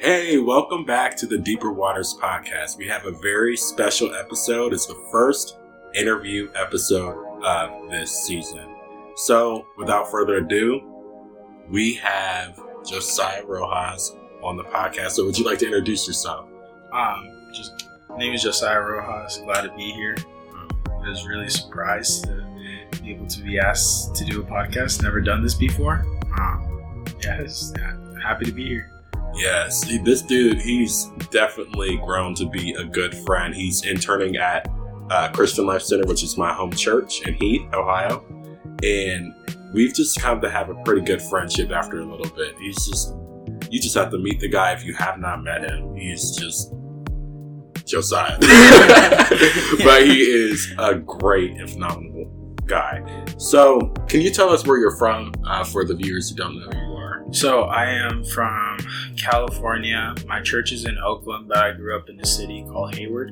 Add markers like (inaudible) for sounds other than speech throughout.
Hey, welcome back to the Deeper Waters podcast. We have a very special episode. It's the first interview episode of this season. So, without further ado, we have Josiah Rojas on the podcast. So, would you like to introduce yourself? Um, just name is Josiah Rojas. Glad to be here. I was really surprised to be able to be asked to do a podcast. Never done this before. Um, yeah, yeah, happy to be here. Yes, this dude, he's definitely grown to be a good friend. He's interning at uh, Christian Life Center, which is my home church in Heath, Ohio. And we've just come to have a pretty good friendship after a little bit. He's just, you just have to meet the guy if you have not met him. He's just Josiah. (laughs) (laughs) but he is a great and phenomenal guy. So, can you tell us where you're from uh, for the viewers who don't know you? So I am from California. My church is in Oakland, but I grew up in a city called Hayward.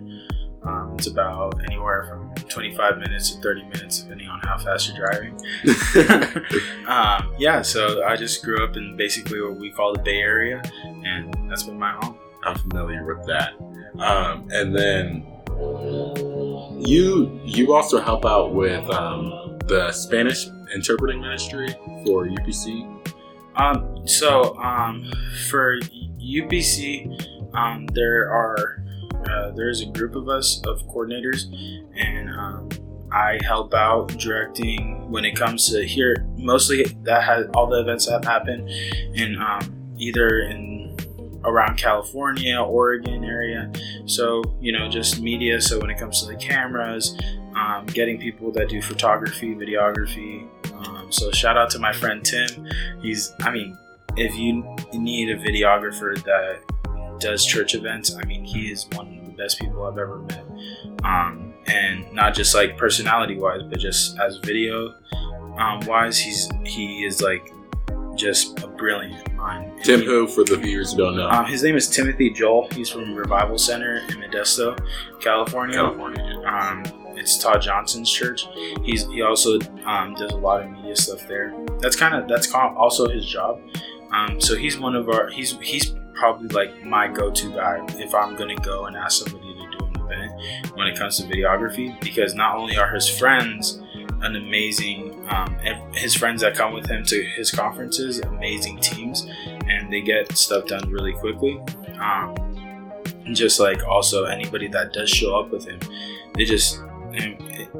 Um, it's about anywhere from 25 minutes to 30 minutes, depending on how fast you're driving. (laughs) um, yeah, so I just grew up in basically what we call the Bay Area, and that's been my home. I'm familiar with that. Um, and then you you also help out with um, the Spanish interpreting ministry for UPC. Um, so um, for UPC, um, there are uh, there's a group of us of coordinators, and um, I help out directing when it comes to here. Mostly that has all the events that have happened in um, either in around California, Oregon area. So, you know, just media. So, when it comes to the cameras, um, getting people that do photography, videography. Um, so, shout out to my friend Tim. He's, I mean, if you need a videographer that does church events, I mean, he is one of the best people I've ever met. Um, and not just like personality wise, but just as video um, wise, he's he is like just a brilliant mind. Tim, who for the viewers who don't know, um, his name is Timothy Joel. He's from Revival Center in Modesto, California. California. Um, it's Todd Johnson's church. He's he also um, does a lot of media stuff there. That's kind of that's also his job. Um, so he's one of our he's he's probably like my go-to guy if I'm gonna go and ask somebody to do an event when it comes to videography because not only are his friends an amazing um, his friends that come with him to his conferences amazing teams and they get stuff done really quickly um, just like also anybody that does show up with him they just it,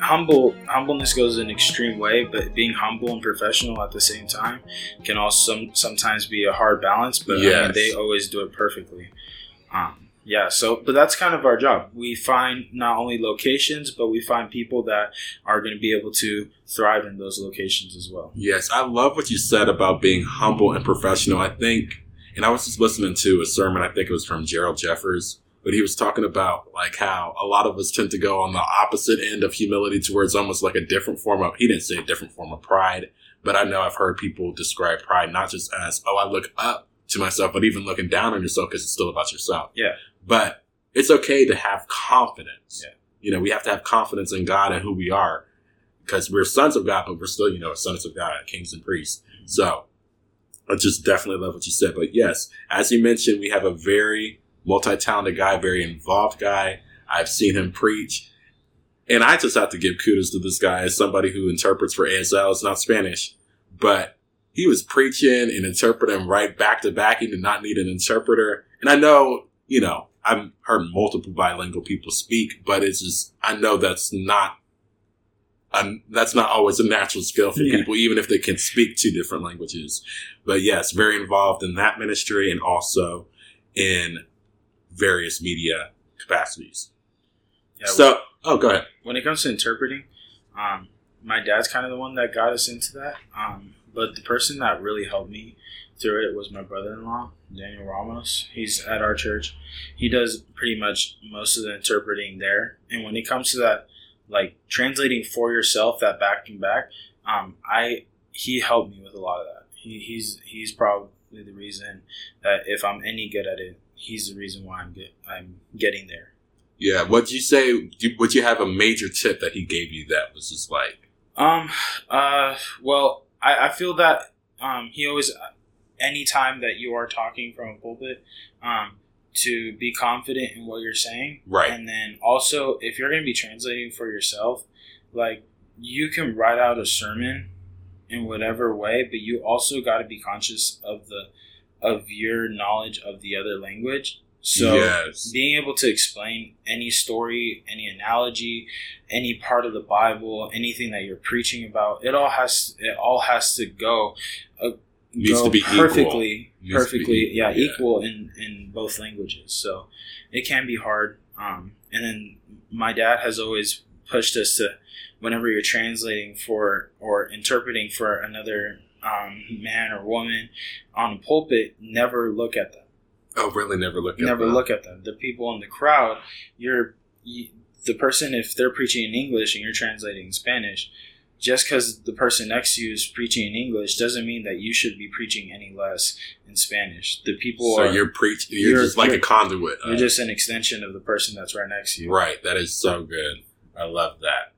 humble humbleness goes an extreme way but being humble and professional at the same time can also sometimes be a hard balance but yes. I mean, they always do it perfectly um, yeah so but that's kind of our job we find not only locations but we find people that are going to be able to thrive in those locations as well yes i love what you said about being humble and professional i think and i was just listening to a sermon i think it was from gerald jeffers but he was talking about like how a lot of us tend to go on the opposite end of humility to where it's almost like a different form of he didn't say a different form of pride but i know i've heard people describe pride not just as oh i look up to myself, but even looking down on yourself because it's still about yourself. Yeah. But it's okay to have confidence. Yeah. You know, we have to have confidence in God and who we are because we're sons of God, but we're still, you know, sons of God, kings and priests. Mm-hmm. So I just definitely love what you said. But yes, as you mentioned, we have a very multi-talented guy, very involved guy. I've seen him preach. And I just have to give kudos to this guy as somebody who interprets for ASL. It's not Spanish, but he was preaching and interpreting right back to back. He did not need an interpreter. And I know, you know, I've heard multiple bilingual people speak, but it's just I know that's not um, that's not always a natural skill for yeah. people, even if they can speak two different languages. But yes, very involved in that ministry and also in various media capacities. Yeah, so, oh, go ahead. When it comes to interpreting, um, my dad's kind of the one that got us into that. Um, but the person that really helped me through it was my brother-in-law daniel ramos. He's at our church. He does pretty much most of the interpreting there. And when it comes to that like translating for yourself that back and back um, i he helped me with a lot of that. He, he's he's probably the reason that if i'm any good at it he's the reason why i'm get, i'm getting there. Yeah what'd you say would you have a major tip that he gave you that was just like? Um uh well i, I feel that um, he always anytime that you are talking from a pulpit, um, to be confident in what you're saying. Right. And then also, if you're going to be translating for yourself, like you can write out a sermon in whatever way, but you also got to be conscious of the of your knowledge of the other language. So yes. being able to explain any story, any analogy, any part of the Bible, anything that you're preaching about, it all has it all has to go uh, Needs go to be perfectly, to be perfectly, yeah, yeah. equal in in both languages. So it can be hard. Um, and then my dad has always pushed us to whenever you're translating for or interpreting for another um, man or woman on a pulpit, never look at them Oh, really? Never look at them. never them. look at them. The people in the crowd, you're you, the person if they're preaching in English and you're translating in Spanish. Just because the person next to you is preaching in English doesn't mean that you should be preaching any less in Spanish. The people So are you're preaching. You're, you're- just like a you're- conduit. you're of- just an extension of the person that's right next to you. Right. That is so good. I love that.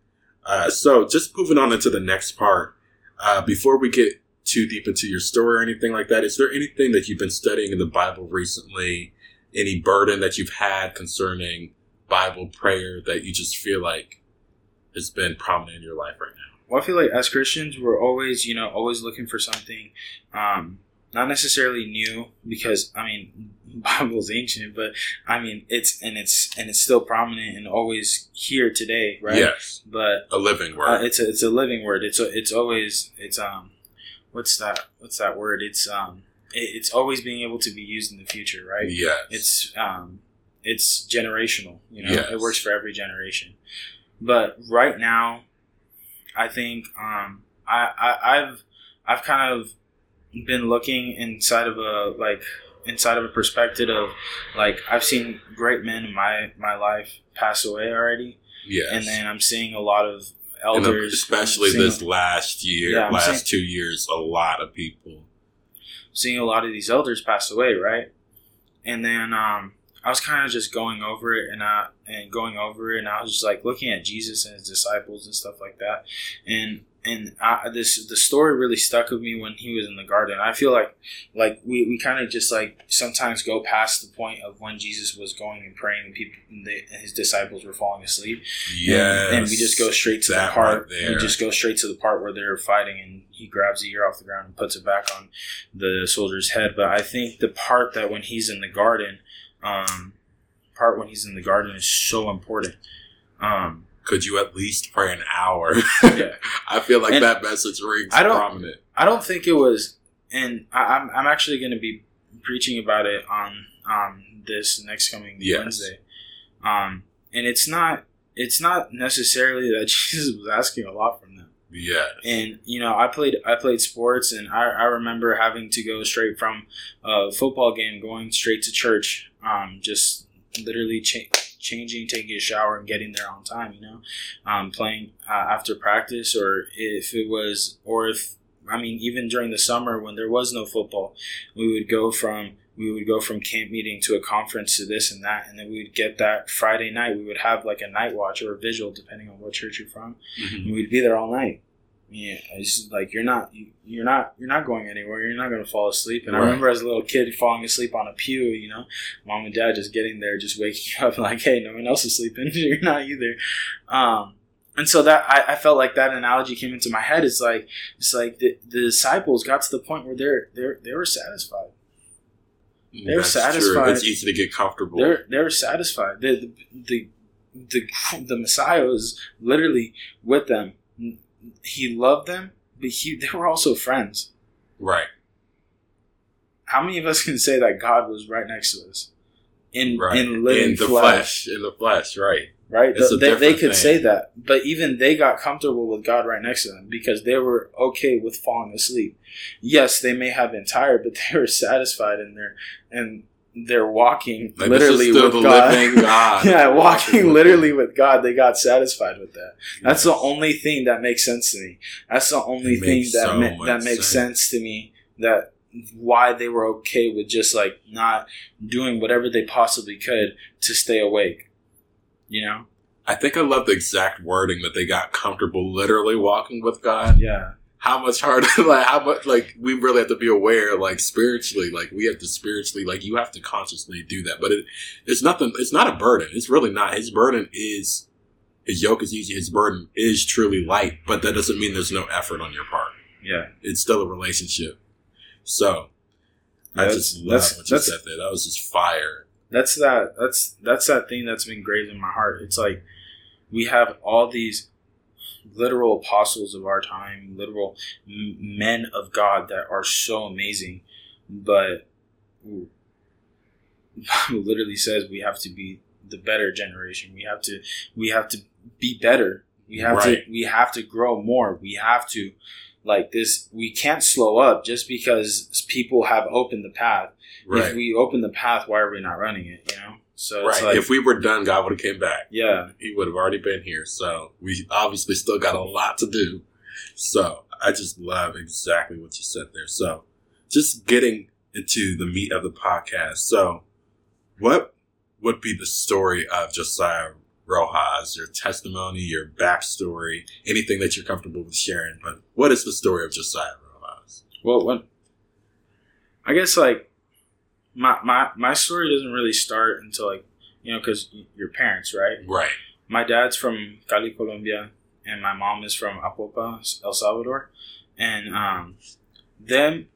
Uh, so just moving on into the next part. Uh, before we get too deep into your story or anything like that, is there anything that you've been studying in the Bible recently? Any burden that you've had concerning Bible prayer that you just feel like has been prominent in your life right now? Well, I feel like as Christians, we're always, you know, always looking for something, um, not necessarily new, because I mean, (laughs) Bible's ancient, but I mean, it's and it's and it's still prominent and always here today, right? Yes. But A living uh, word. it's a it's a living word. It's a, it's always it's um, what's that? What's that word? It's um, it, it's always being able to be used in the future, right? yes. it's um it's generational you know Yes. it works for every generation but right now i think um I, I i've i've kind of been looking inside of a like inside of a perspective of like i've seen great men in my my life pass away already yes. and then i'm seeing a lot of elders especially seeing- this last year, Yeah, last saying- two years, a lot of people. seeing a lot of these elders pass away, right? And then um, I was kind of just going over it and I and going over it, and I was just like looking at Jesus and his disciples and stuff like that, and and I, this the story really stuck with me when he was in the garden. I feel like like we, we kind of just like sometimes go past the point of when Jesus was going and praying and people and the, and his disciples were falling asleep. Yeah, And, and we just go straight to the part. right we just go straight to the part where they're fighting, and he grabs the ear off the ground and puts it back on the soldier's head. But I think the part that when he's in the garden, um, part when he's in the garden is so important. Um, Could you at least pray an hour? (laughs) Yeah. I feel like And that message rings I don't- prominent. I don't think it was, and I, I'm I'm actually going to be preaching about it on um this next coming Yes. Wednesday. Um, and it's not it's not necessarily that (laughs) Jesus was asking a lot from them. Yeah. and you know i played i played sports and i, I remember having to go straight from a football game going straight to church um, just literally cha- changing taking a shower and getting there on time you know um, playing uh, after practice or if it was or if i mean even during the summer when there was no football we would go from we would go from camp meeting to a conference to this and that and then we would get that friday night we would have like a night watch or a visual depending on what church you're from Mhm. and we'd be there all night. Yeah, it's like you're not you, you're not you're not going anywhere. You're not going to fall asleep. And I remember as a little kid falling asleep on a pew. You know, mom and dad just getting there, just waking you (laughs) up like, hey, no one else is sleeping. (laughs) you're not either. Um, and so that I, I felt like that analogy came into my head. It's like it's like the, the disciples got to the point where they're they're they were satisfied. They're That's satisfied. True. It's easy to get comfortable. They're they're satisfied. The the the the, the Messiah was literally with them. He loved them, but he (laughs) they were also friends. right. How many of us can say that God was right next to us in Right. in living in the flesh, flesh. In the flesh. Right. right? A they, they could thing. say that, but even they got comfortable with God right next to them because they were okay with falling asleep. Yes, they may have been tired, but (laughs) they were satisfied in their and they're walking Like, literally this is still with God. living (laughs) God. yeah, walking literally with God, they got satisfied with that. That's the only thing that makes sense to me. That's the only It thing that so ma- that makes sense. sense to me. That why they were okay with just like not doing whatever they possibly could to stay awake. You know? I think I love the exact wording that they got comfortable literally walking with God. Yeah. How much harder, (laughs) like how much, like we really have to be aware, like spiritually, like we have to spiritually, like you have to consciously do that. But it, it's nothing. It's not a burden. It's really not. His burden is his yoke is easy. His burden is truly light. But that doesn't mean there's no effort on your part. Yeah, It's still a relationship. So I That's- just love that's- what you said there. That was just fire. that's that. That's that's that thing that's been in my heart. It's like we have all these literal apostles of our time, literal men of God that are so amazing, but (laughs) literally says we have to be the better generation. We have to we have to be better. We have Right. to we have to grow more. We have to like this we can't slow up just because people have opened the path. Right. If we open the path, why are we not running it, you know? So it's right. like if we were done, God would have came back. yeah. He would have already been here. So we obviously still got a lot to do. So I just love exactly what you said there. So just getting into the meat of the podcast. So what would be the story of Josiah Rojas, your testimony, your backstory, anything that you're comfortable with sharing? But what is the story of Josiah Rojas? Well, when I guess like my my my story doesn't really start until like you know because your parents, right? Right. My dad's from Cali, Colombia, and my mom is from Apopa, El Salvador, and um, them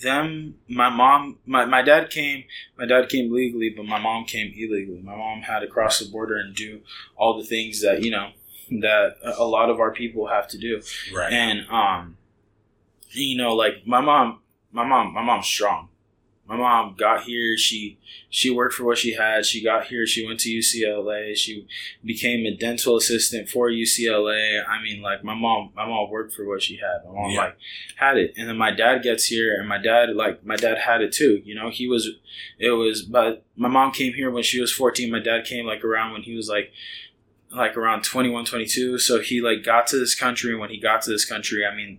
them my mom my, my dad came my dad came legally but my mom came illegally my mom had to cross the border and do all the things that you know that a lot of our people have to do Right. and um you know like my mom my mom my mom's strong my mom got here she she worked for what she had she got here she went to ucla she became a dental assistant for ucla i mean like my mom my mom worked for what she had. My mom Yeah. like had it. And then my dad gets here and my dad like my dad had it too you know? He was it was but my mom came here when she was 14 my dad came like around when he was like like around 21 22 so he like got to this country and when he got to this country i mean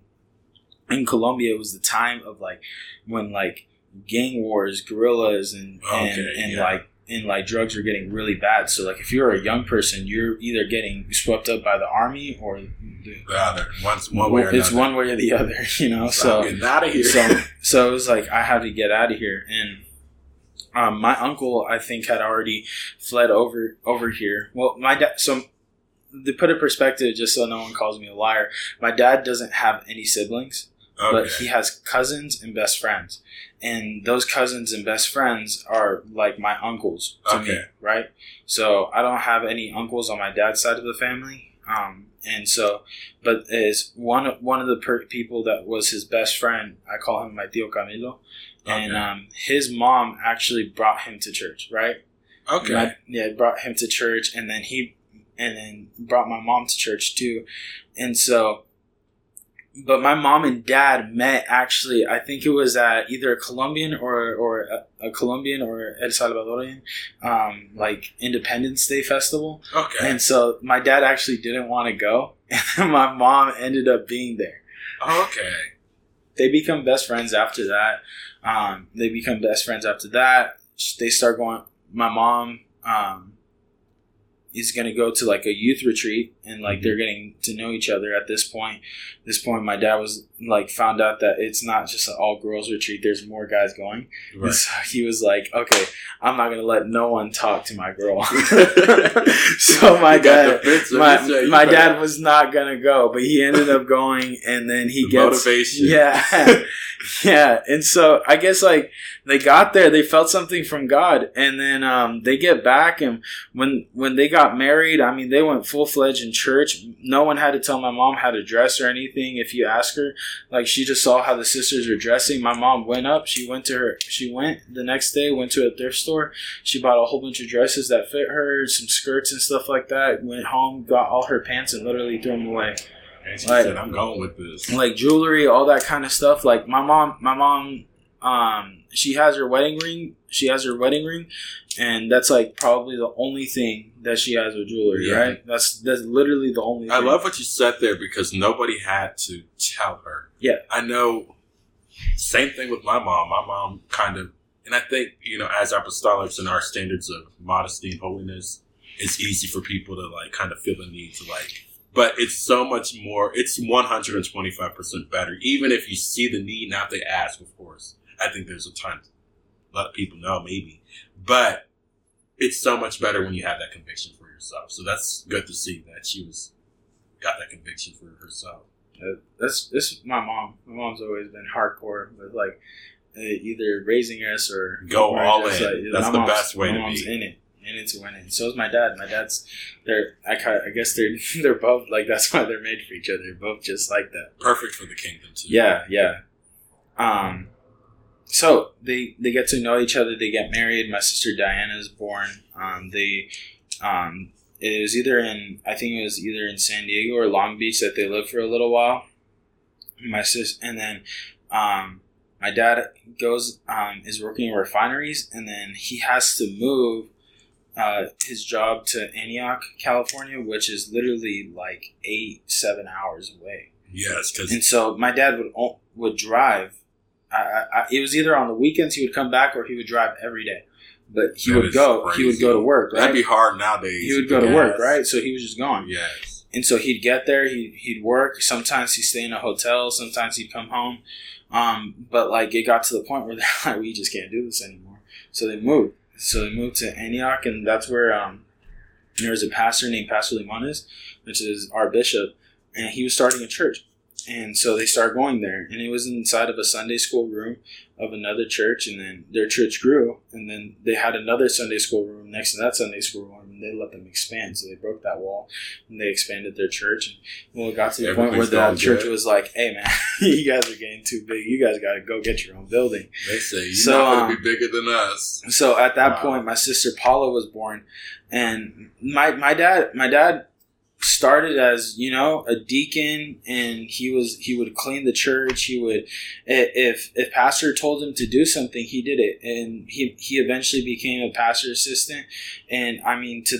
in colombia it was the time of like when like gang wars guerrillas and and, Okay, and yeah. like and like drugs are getting really bad so like if you're a young person you're either getting swept up by the army or the, The other. One's one way or it's another. one way or the other (laughs) you know so I'm getting out of here. so (laughs) so it was like I had to get out of here, and um, my uncle I think had already fled over over here. Well, my dad. So to put it in perspective, just so no one calls me a liar, my dad doesn't have any siblings, but he has cousins and best friends, and those cousins and best friends are like my uncles to me, right? So I don't have any uncles on my dad's side of the family. Um, and so, but is one of one of the per- people that was his best friend. I call him my tío Camilo, and Okay. um, his mom actually brought him to church, right? okay. My- yeah, brought him to church, and then he, and then brought my mom to church too, and so. But my mom and dad met actually. I think it was at either a Colombian or or a, a Colombian or El Salvadorian, um, like Independence Day festival. okay. And so my dad actually didn't want to go, (laughs) and my mom ended up being there. okay. They become best friends after that. Um, they become best friends after that. They start going. My mom um, is gonna go to like a youth retreat, and like Mhm. they're getting to know each other at this point. This point, my dad was like found out that it's not just an all girls retreat. There's more guys going. Right. And so (laughs) he was like, "Okay, I'm not gonna let no one talk to my girl." (laughs) (laughs) so my dad, my, You said you my dad was not gonna go, but he ended up going, and then he The gets motivation. yeah, yeah. And so I guess like they got there, they felt something from God, and then um, they get back, and when when they got married, I mean, they went full fledged in church. No one had to tell my mom how to dress or anything. If you ask her, like she just saw how the sisters were dressing. My mom went up. She went to her. She went the next day. Went to a thrift store. She bought a whole bunch of dresses that fit her, some skirts and stuff like that. Went home, got all her pants, and literally threw them away And she Like- said, "I'm going with this." like jewelry, all that kind of stuff. Like my mom, my mom, um, she has her wedding ring. She has her wedding ring, and that's like probably the only thing that she has with jewelry. Yeah. Right? That's that's literally the only. I thing. love what you said there because nobody had to tell her. Yeah. I know. Same thing with my mom. My mom kind of, and I think you know, as apostolics and our standards of modesty and holiness, it's easy for people to like kind of feel the need to like but it's so much more. It's one hundred and twenty five percent better. Even if you see the need, not they ask, of course. I think there's a ton. A lot of people know, maybe, but it's so much better when you have that conviction for yourself. So that's good to see that she was got that conviction for herself. Uh, that's this. My mom. My mom's always been hardcore with like uh, either raising us or Go all in. like, That's the best way my to mom's be. in it, in it to win it. So is my dad. My dad's. They're. I. I guess they're. (laughs) They're both like. That's why they're made for each other. They're both just like that. Perfect for the kingdom too. Yeah, yeah. Um, so they they get to know each other. They get married. My sister Diana is born. Um, they, um, it was either in I think it was either in San Diego or Long Beach that they lived for a little while. My sis, and then, um, my dad goes um, is working in refineries, and then he has to move. Uh, his job to Antioch, California, which is literally like eight, seven hours away. Yes, because And so my dad would would drive. I, I, I, it was either on the weekends he would come back or he would drive every day. But he That would is go. He would go to work. Right? that'd be hard nowadays. he would go to work, right? So he was just gone. Yes. And so he'd get there. He he'd work. Sometimes he'd stay in a hotel. Sometimes he'd come home. Um, but like it got to the point where (laughs) they're like, we just can't do this anymore. So they moved. So they moved to Antioch, and that's where um, there was a pastor named Pastor Limones, which is our bishop, and he was starting a church. And so they started going there, and it was inside of a Sunday school room of another church, and then their church grew, and then they had another Sunday school room next to that Sunday school room, and they let them expand. So they broke that wall, and they expanded their church. And well, it got to the point where that church was like, "Hey, man, (laughs) you guys are getting too big. You guys got to go get your own building." They say you're So, not going um, to be bigger than us. So at that Wow. point, my sister Paula was born, and my my dad my dad started as you know a deacon, and he was he would clean the church. He would if if pastor told him to do something, he did it, and he he eventually became a pastor assistant. And I mean to,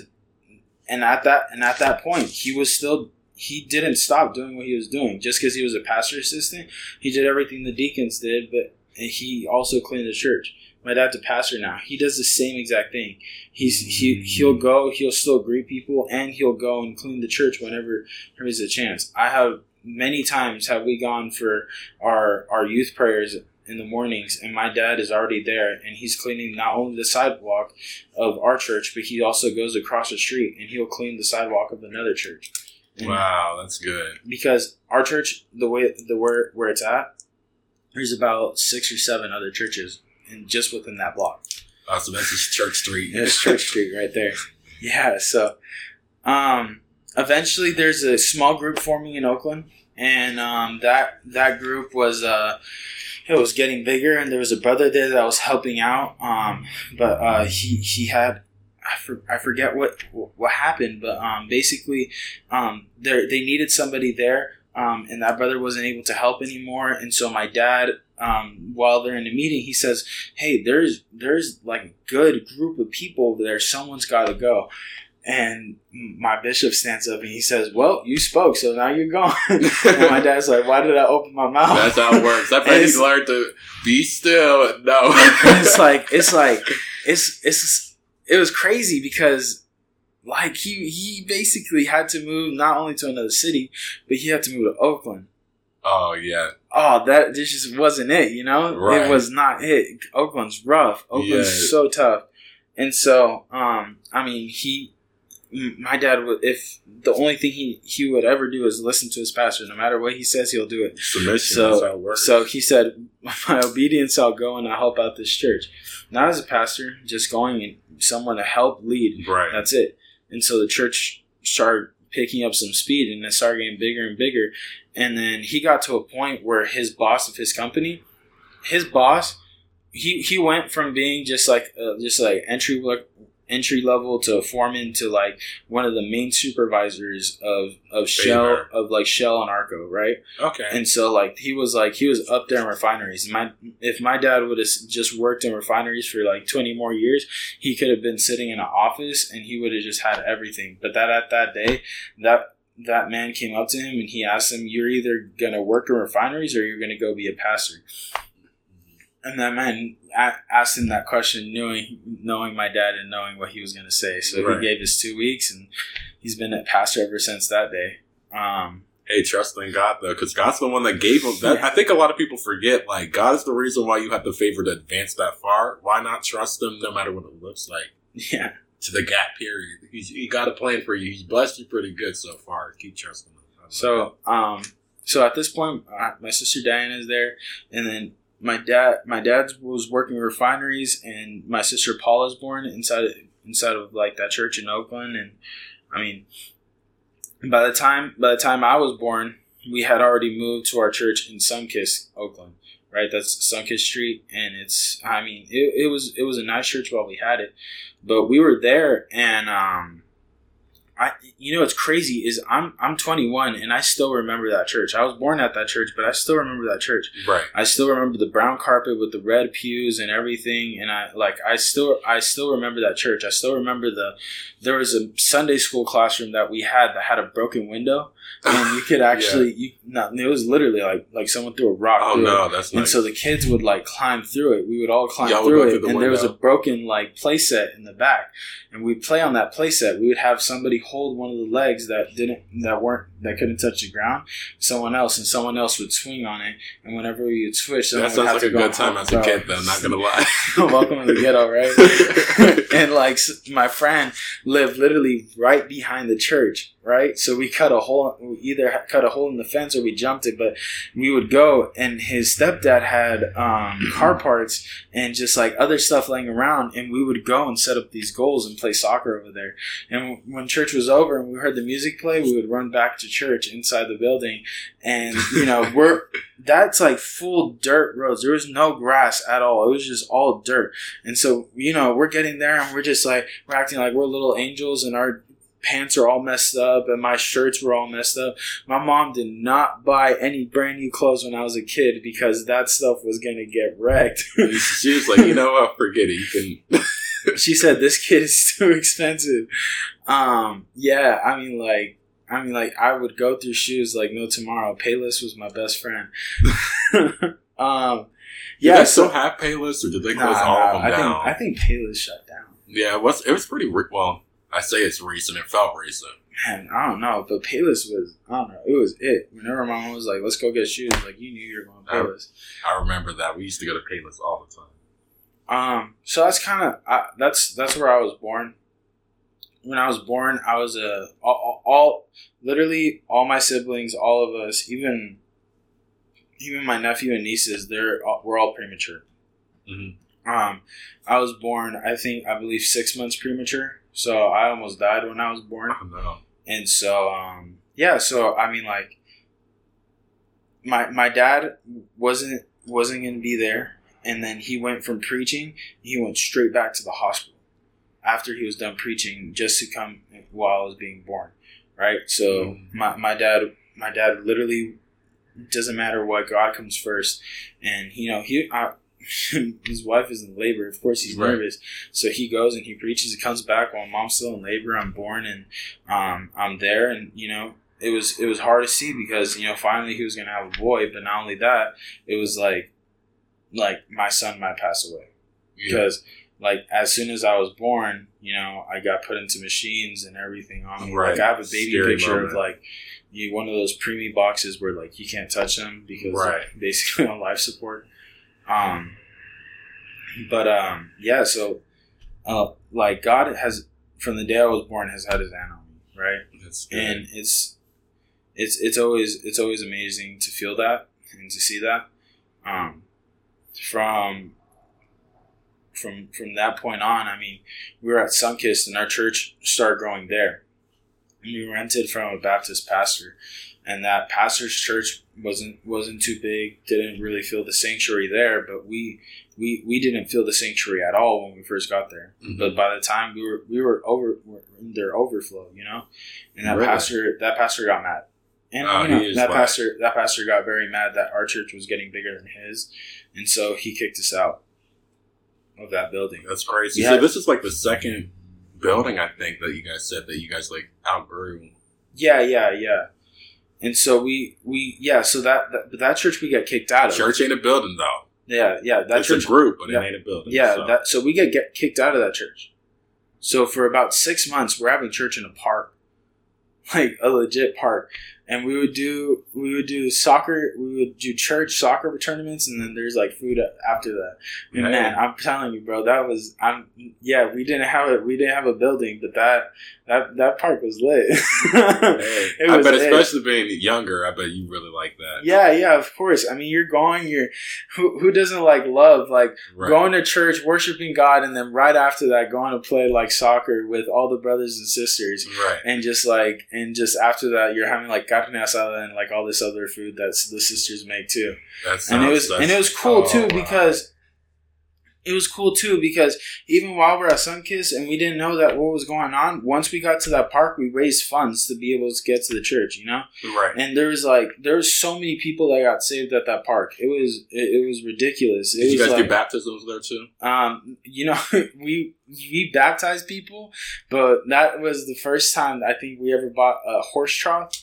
and at that and at that point, he was still. He didn't stop doing what he was doing just because he was a pastor assistant. He did everything the deacons did, but he also cleaned the church my dad's a pastor now. He does the same exact thing. He's he he'll go, he'll still greet people, and he'll go and clean the church whenever there is a chance. I have many times have we gone for our our youth prayers in the mornings, and my dad is already there, and he's cleaning not only the sidewalk of our church, but he also goes across the street and he'll clean the sidewalk of another church. And Wow, that's good. because our church, the way the where where it's at, there's about six or seven other churches, and just within that block. So that's just Church Street. There's Church Street right there. Yeah. So, um, eventually there's a small group forming in Oakland, and um, that that group was uh, it was getting bigger, and there was a brother there that was helping out. Um, but uh, he he had. I, for, I forget what what happened, but um, basically, um, there they needed somebody there, um, and that brother wasn't able to help anymore. And so my dad, um, while they're in the meeting, he says, "Hey, there's there's like a good group of people there. Someone's got to go." And my bishop stands up and he says, "Well, you spoke, so now you're gone." (laughs) and my dad's like, "Why did I open my mouth?" That's how it works. I It's- he's learned to be still. No. (laughs) it's like it's like it's it's it was crazy because like he he basically had to move not only to another city, but he had to move to Oakland. oh yeah. Oh, that this just wasn't it, you know? Right. It was not it. Oakland's rough. Oakland's Yeah. so tough. And so, um, I mean, he, my dad would, if the only thing he, he would ever do is listen to his pastor, no matter what he says, he'll do it. Submission. So- that's how it works. So he said, (laughs) "My obedience, I'll go and I'll help out this church." Not as a pastor, just going and someone to help lead. right. That's it. And so the church started picking up some speed, and it started getting bigger and bigger. And then he got to a point where his boss of his company, his boss, he he went from being just like uh, just like entry le- entry level to foreman to like one of the main supervisors of of Shell of like Shell and Arco, right? okay. And so like he was like he was up there in refineries. My if my dad would have just worked in refineries for like twenty more years, he could have been sitting in an office and he would have just had everything. But that at that day, that that man came up to him and he asked him, "You're either gonna work in refineries or you're gonna go be a pastor." And that man asked him that question, knowing knowing my dad and knowing what he was gonna say. So Right. he gave us two weeks, and he's been a pastor ever since that day. Um, Hey, trust in God though, because God's the one that gave him that. Yeah. I think a lot of people forget, like, God is the reason why you have the favor to advance that far. Why not trust him no matter what it looks like? (laughs) yeah. To the gap period. He's, he got a plan for you. He's blessed you pretty good so far. Keep trusting him. So, um, so at this point, my sister Diana is there, and then my dad, my dad was working refineries, and my sister Paula is born inside of, inside of like that church in Oakland, and I mean, by the time by the time I was born, we had already moved to our church in Sunkiss, Oakland. Right, that's Sunkiss Street, and it's. I mean, it, it was it was a nice church while we had it, but we were there, and um, I you know what's crazy is I'm I'm 21 and I still remember that church. I was born at that church, but I still remember that church. Right. I still remember the brown carpet with the red pews and everything and I like I still I still remember that church. I still remember the there was a Sunday school classroom that we had that had a broken window and you could (laughs) actually you no, it was literally like like someone threw a rock Oh through it. no, that's And so the kids would like climb through it. We would all climb Y'all through it, through the and there was a broken like playset in the back, and we'd play on that playset. We would have somebody hold one of the legs that didn't, that weren't, that couldn't touch the ground. Someone else, and someone else would swing on it. And whenever you would switch, that would sounds have like to a go good time as a kid, though. Not gonna lie. (laughs) Welcome to the ghetto, right? (laughs) and like my friend lived literally right behind the church, right? So we cut a hole, we either cut a hole in the fence or we jumped it, but we would go and his stepdad had um, (clears throat) car parts and just like other stuff laying around and we would go and set up these goals and play soccer over there. And when church was over and we heard the music play, we would run back to church inside the building and you know, (laughs) we're that's like full dirt roads. There was no grass at all. It was just all dirt. And so, you know, we're getting there and we're just like, we're acting like we're little angels and our pants are all messed up and my shirts were all messed up. My mom did not buy any brand new clothes when I was a kid because that stuff was going to get wrecked. (laughs) she was like, you know what? Forget it. You can. (laughs) (laughs) she said, this kid is too expensive. Um, yeah, I mean, like, I mean, like, I would go through shoes like no tomorrow. Payless was my best friend. um, Yeah, yeah, they still have Payless, or did they close Nah, all nah, of them I down? think I think Payless shut down. yeah, it was it was pretty well. I say it's recent. It felt recent. Man, I don't know, but Payless was I don't know, it was it. Whenever my mom was like, "Let's go get shoes," like you knew you were going Oh. Payless. I remember that we used to go to Payless all the time. Um, so that's kind of that's that's where I was born. When I was born, I was a all, all, all literally all my siblings, all of us, even even my nephew and nieces, they're we're all premature. Mm-hmm. Um, I was born, I think, I believe six months premature. So I almost died when I was born. Oh no. and so um yeah so i mean like my my dad wasn't wasn't gonna be there and then he went from preaching he went straight back to the hospital after he was done preaching just to come while i was being born right so Mhm. my, my dad my dad literally doesn't matter what god comes first and you know he I, (laughs) his wife is in labor of course he's Right. nervous so he goes and he preaches. He comes back while mom's still in labor. I'm born and um, I'm there, and you know it was it was hard to see because you know finally he was gonna have a boy. But not only that, it was like like my son might pass away Yeah. because like as soon as I was born, you know I got put into machines and everything on me. Right. Like I have a baby Scary picture of like. You, one of those preemie boxes where like you can't touch them because Right. basically (laughs) on life support. Um, but um, yeah, so uh, like God has from the day I was born has had His hand on me, right? That's good. And it's it's it's always it's always amazing to feel that and to see that. Um, from from from that point on, I mean, we were at Sunkist and our church started growing there. And we rented from a Baptist pastor, and that pastor's church wasn't wasn't too big. Didn't really feel the sanctuary there, but we we we didn't feel the sanctuary at all when we first got there. Mhm. But by the time we were we were over were in their overflow, you know, and that Really? pastor that pastor got mad, and Oh, you know, that pastor that pastor got very mad that our church was getting bigger than his, and so he kicked us out of that building. That's crazy. Yeah. So this is like the second building I think that you guys said that you guys like outgrew. Yeah, yeah, yeah. And so we we yeah, so that that, that church we got kicked out of. Church ain't a building though. Yeah, yeah, that it's church a group, but yeah. it ain't a building. Yeah, so. that so we get get kicked out of that church. So for about six months, we're having church in a park, (laughs) like a legit park. And we would do we would do soccer we would do church soccer tournaments and then there's like food after that and man i'm telling you bro that was i'm yeah we didn't have it we didn't have a building but that that that park was lit (laughs) Hey, I was bet, it. especially being younger, I bet you really like that. yeah yeah of course i mean you're going you're who, who doesn't like love like Right. going to church worshiping god and then right after that going to play like soccer with all the brothers and sisters right. and just like and just after that you're having like carne asada and like all this other food that the sisters make too That and it was that's- and it was cool oh, too wow. because it was cool too because even while we're at Sunkiss and we didn't know that what was going on, once we got to that park, we raised funds to be able to get to the church, you know. right. And there was like there was so many people that got saved at that park. It was it, it was ridiculous. It Did you guys like, do baptisms there too? um, you know, (laughs) we we baptized people, but that was the first time I think we ever bought a horse trough.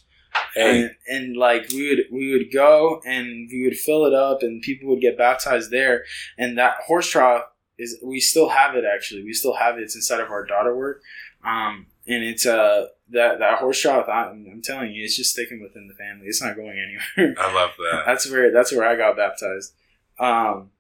Hey, And, and like we would we would go and we would fill it up and people would get baptized there. And that horse trough is we still have it actually. We still have it. It's inside of our daughter work. Um, and it's uh that that horse trough. I'm, I'm telling you, it's just sticking within the family. It's not going anywhere. I love that. (laughs) that's where that's where I got baptized. Um,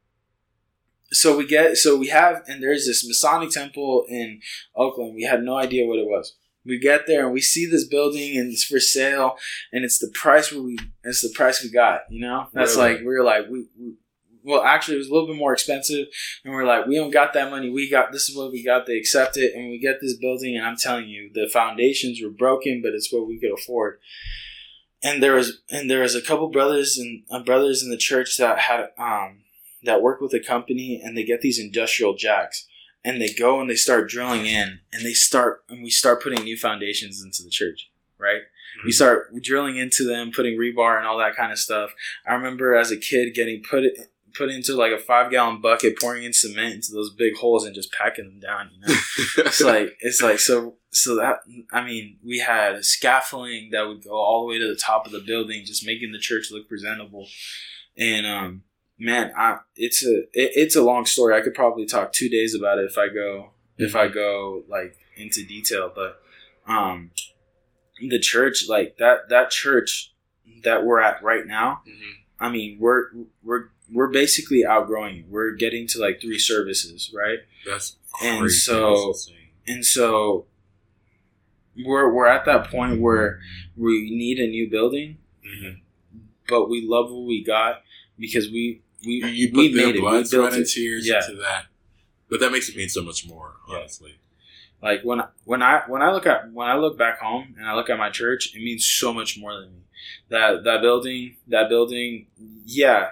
so we get so we have and there's this Masonic temple in Oakland. We had no idea what it was. We get there and we see this building and it's for sale and it's the price we it's the price we got. You know, that's Really? like we are like we. we well, actually, it was a little bit more expensive, and we're like, we don't got that money. We got this is what we got. They accept it, and we get this building. And I'm telling you, the foundations were broken, but it's what we could afford and there was and there was a couple brothers and uh, brothers in the church that had um that work with a company and they get these industrial jacks and they go and they start drilling in and they start and we start putting new foundations into the church right? We start drilling into them putting rebar and all that kind of stuff. I remember as a kid getting put it put into like a five gallon bucket pouring in cement into those big holes and just packing them down you know? (laughs) It's like it's like so so that I mean we had scaffolding that would go all the way to the top of the building, just making the church look presentable. And um, man, I it's a it, it's a long story. I could probably talk two days about it if I go if I go like into detail. But um, the church like that that church that we're at right now. Mhm. I mean we're we're we're basically outgrowing it. We're getting to like three services, right? That's crazy. And so- and so we're we're at that point where we need a new building, Mhm. but we love what we got because we we You, you put we their made it. We blood, built sweat, and it. tears Yeah. into that. But that makes it mean so much more, Yeah. honestly. Like when I, when I when I look at when I look back home and I look at my church, it means so much more than me. That that building, that building, yeah.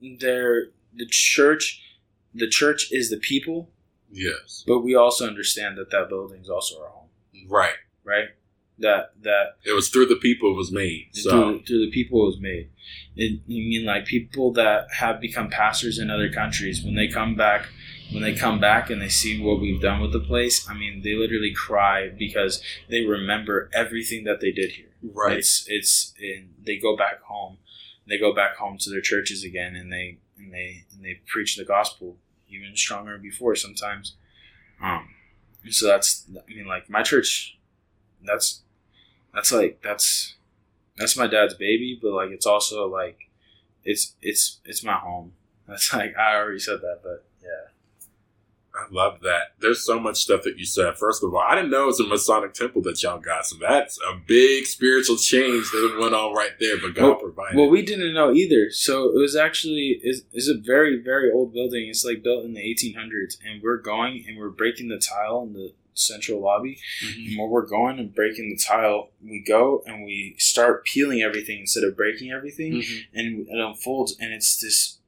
There, the church, the church is the people, Yes. but we also understand that that building is also our home, Right. right? That that It was through the people it was made. So through, through the people it was made. It, you mean like people that have become pastors in other countries when they come back, when they come back and they see what we've done with the place. I mean, they literally cry because they remember everything that they did here. right. It's it's and they go back home. They go back home to their churches again, and they and they and they preach the gospel even stronger than before sometimes. Um, so that's I mean, like my church, that's that's like that's that's my dad's baby, but like it's also like it's it's it's my home. (laughs) That's like I already said that, but yeah. I love that. There's so much stuff that you said. First of all, I didn't know it was a Masonic temple that y'all got. So that's a big spiritual change that went on right there, but God Well- provided. Well, we didn't know either. So it was actually is is a very very old building. It's like built in the 1800s, and we're going and we're breaking the tile and the central lobby. Mhm. And when we're going and breaking the tile, we go and we start peeling everything instead of breaking everything, Mhm. and it unfolds, and it's this.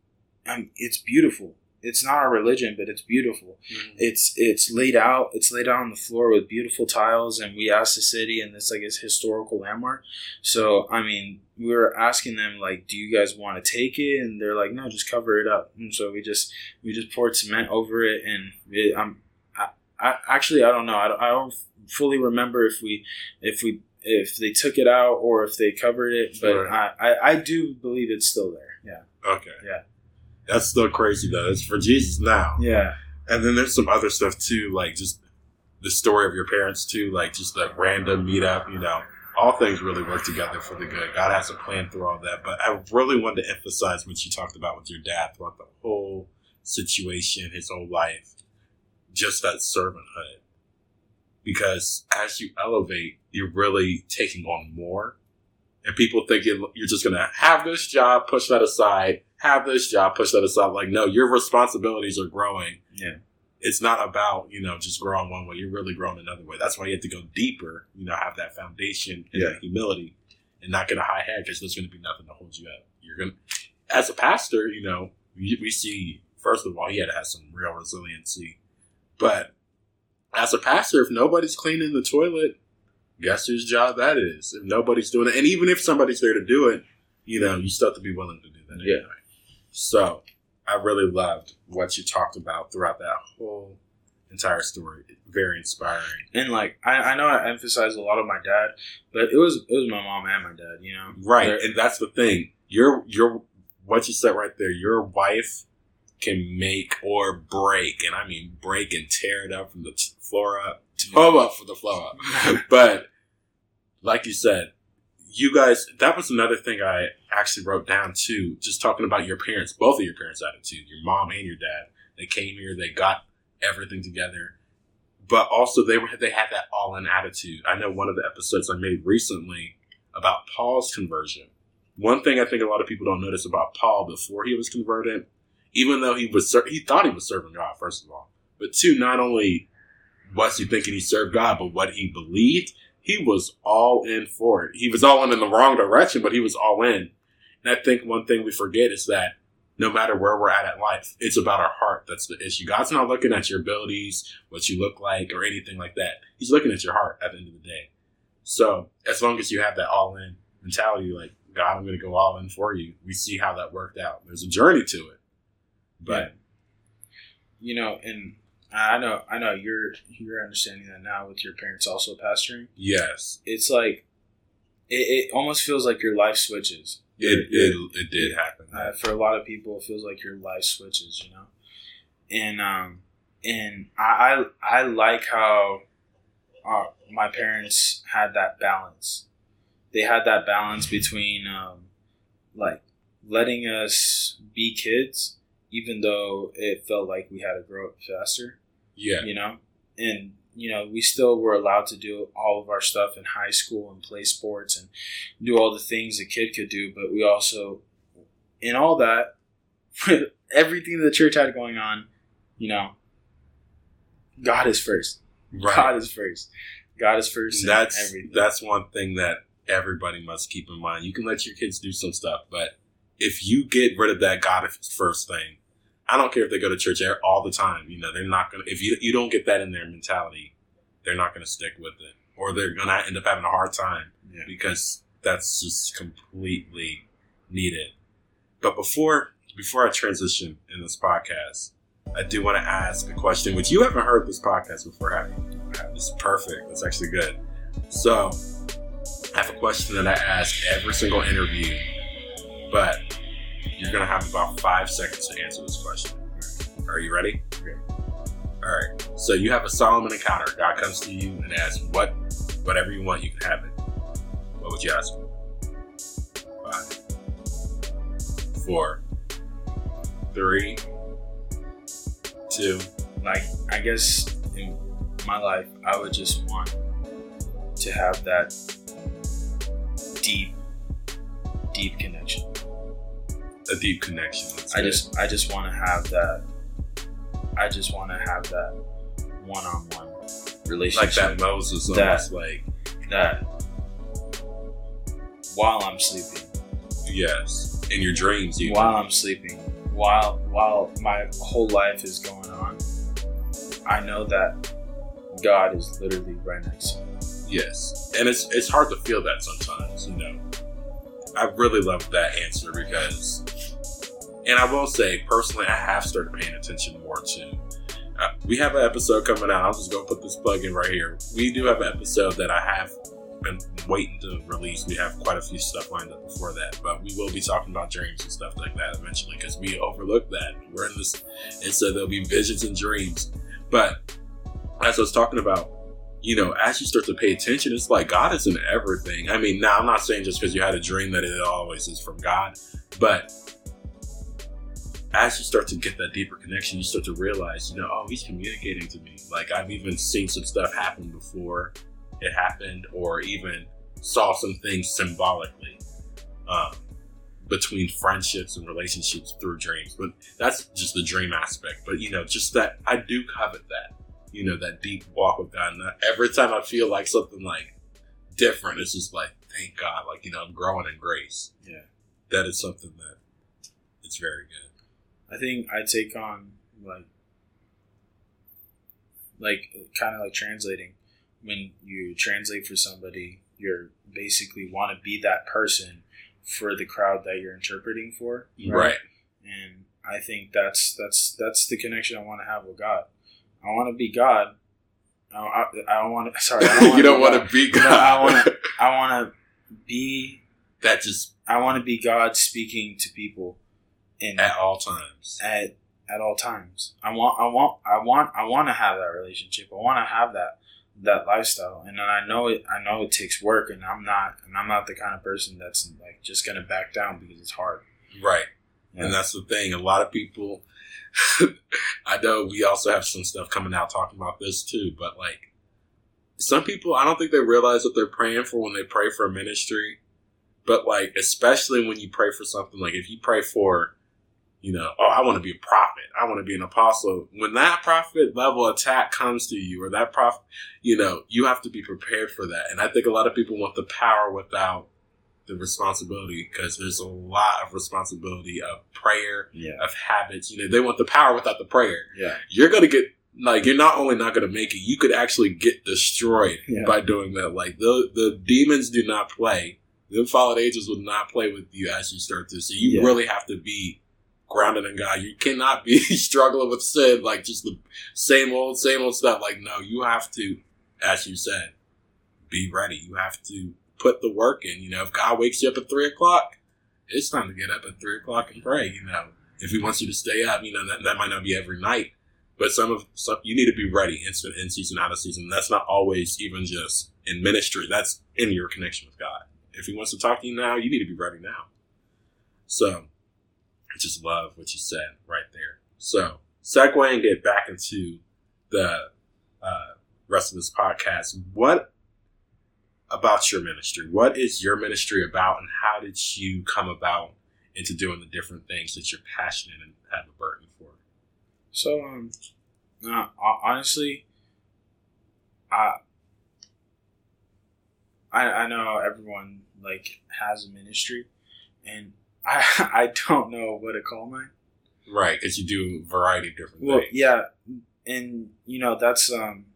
Um, it's beautiful. It's not our religion, but it's beautiful Mhm. it's it's laid out it's laid out on the floor with beautiful tiles and we asked the city and it's like a historical landmark so i mean we were asking them like do you guys want to take it and they're like no just cover it up and so we just we just poured cement over it and it, i'm I, I actually i don't know I don't, I don't fully remember if we if we if they took it out or if they covered it but Right. I, I i do believe it's still there yeah Okay. Yeah. That's still crazy though. It's for Jesus now. yeah And then there's some other stuff too, like just the story of your parents too, like just that random meetup, you know. all things really work together for the good. God has a plan through all that. But I really wanted to emphasize what you talked about with your dad throughout the whole situation, his whole life, just that servanthood. Because as you elevate, you're really taking on more. And people thinking you're just going to have this job, push that aside, have this job, push that aside. Like, no, your responsibilities are growing. Yeah. It's not about, you know, just growing one way. You're really growing another way. That's why you have to go deeper, you know, have that foundation and Yeah. that humility and not get a high head because there's going to be nothing to hold you up. You're going to, as a pastor, you know, we, we see, first of all, he had to have some real resiliency. But as a pastor, if nobody's cleaning the toilet, guess whose job that is? If nobody's doing it, and even if somebody's there to do it, you know, you still have to be willing to do that Yeah. So I really loved what you talked about throughout that whole entire story. Very inspiring. And like I, I know I emphasize a lot of my dad, but it was it was my mom and my dad. You know. Right. They're- And that's the thing. Your your what you said right there, your wife can make or break, and I mean break and tear it up from the floor up, toe up for the floor up. (laughs) but like you said, you guys, that was another thing I actually wrote down too. Just talking about your parents, both of your parents' attitude, your mom and your dad. They came here, they got everything together, but also they were they had that all in attitude. I know one of the episodes I made recently about Paul's conversion. One thing I think a lot of people don't notice about Paul before he was converted, even though he was ser- he thought he was serving God first of all, but two, not only was he thinking he served God, but what he believed, he was all in for it. He was all in in the wrong direction, but he was all in. And I think one thing we forget is that no matter where we're at in life, it's about our heart that's the issue. God's not looking at your abilities, what you look like, or anything like that. He's looking at your heart at the end of the day. So as long as you have that all in mentality, like God, I'm going to go all in for you. We see how that worked out. There's a journey to it, but you know, and I know I know you're you're understanding that now with your parents also pastoring. yes, It's like it, it almost feels like your life switches. it it, it did happen. uh, for a lot of people it feels like your life switches you know and um and i i, I like how uh, my parents had that balance they had that balance between um like letting us be kids even though it felt like we had to grow up faster yeah, you know? And you know we still were allowed to do all of our stuff in high school and play sports and do all the things a kid could do but we also in all that (laughs) with everything the church had going on you know god is first. Right. god is first. God is first in that's everything. that's one thing that everybody must keep in mind. You can let your kids do some stuff, but if you get rid of that God is first thing, I don't care if they go to church all the time. You know, they're not gonna. If you you don't get that in their mentality, they're not gonna stick with it, or they're gonna end up having a hard time Yeah. because that's just completely needed. But before before I transition in this podcast, I do want to ask a question, which you haven't heard this podcast before, have you? This is perfect. That's actually good. So, I have a question that I ask every single interview, but you're going to have about five seconds to answer this question. Are you ready? Okay. All right. So, you have a Solomon encounter. God comes to you and asks, what, whatever you want, you can have it. What would you ask him? Five, four, three, two. like i guess in my life i would just want to have that deep deep connection A deep connection. That's I good. just I just want to have that. I just want to have that one-on-one relationship. like that Moses That- almost like that while I'm sleeping, yes in your dreams you while I'm sleeping, while while my whole life is going on, I know that God is literally right next to me. yes and it's it's hard to feel that sometimes you know I really love that answer because and I will say personally I have started paying attention more to uh, we have an episode coming out. I'm just gonna put this plug in right here. We do have an episode that I have been waiting to release. We have quite a few stuff lined up before that but we will be talking about dreams and stuff like that eventually because we overlook that. We're in this and so there'll be visions and dreams. But as I was talking about you know, as you start to pay attention, it's like God is in everything. I mean, now I'm not saying just because you had a dream that it always is from God, but as you start to get that deeper connection, you start to realize, you know, oh, he's communicating to me. Like I've even seen some stuff happen before it happened, or even saw some things symbolically um, between friendships and relationships through dreams. But that's just the dream aspect. But you know, just that I do covet that, you know, that deep walk with God. And every time I feel like something like different, it's just like, thank God, like you know, I'm growing in grace. Yeah, that is something that it's very good. I think I take on like like kind of like translating. When you translate for somebody you're basically want to be that person for the crowd that you're interpreting for right? right. and i think that's that's that's the connection i want to have with god. I want to be god. I, I, I don't want to (laughs) sorry don't (laughs) you don't want to be god no, i want to (laughs) i want to be that just i want to be god speaking to people at all times. At at all times. I want I want I want I want to have that relationship. I want to have that that lifestyle. And then I know it I know it takes work and I'm not and I'm not the kind of person that's like just going to back down because it's hard. Right. Yeah. And that's the thing. A lot of people (laughs) I know we also have some stuff coming out talking about this too, but like some people I don't think they realize what they're praying for when they pray for a ministry. But like especially when you pray for something like if you pray for you know, oh, I want to be a prophet. I want to be an apostle. When that prophet level attack comes to you, or that prophet, you know, you have to be prepared for that. And I think a lot of people want the power without the responsibility because there's a lot of responsibility of prayer, yeah. of habits. You know, they want the power without the prayer. Yeah. You're going to get, like, you're not only not going to make it, you could actually get destroyed yeah. by doing that. Like, the, the demons do not play. The fallen angels will not play with you as you start this. So you yeah. really have to be grounded in God. You cannot be (laughs) struggling with sin, like just the same old, same old stuff. Like, no, you have to, as you said, be ready. You have to put the work in. You know, if God wakes you up at three o'clock, it's time to get up at three o'clock and pray. You know, if He wants you to stay up, you know, that, that might not be every night, but some of some you need to be ready in, in season, out of season. That's not always even just in ministry. That's in your connection with God. If He wants to talk to you now, you need to be ready now. So I just love what you said right there. So, segue and get back into the uh, rest of this podcast. What about your ministry? What is your ministry about, and how did you come about into doing the different things that you're passionate and have a burden for? So, um, uh, honestly, I, I I know everyone like has a ministry, and I (laughs) I don't know what to call mine. Right, because you do a variety of different well, things. Yeah, and you know that's um,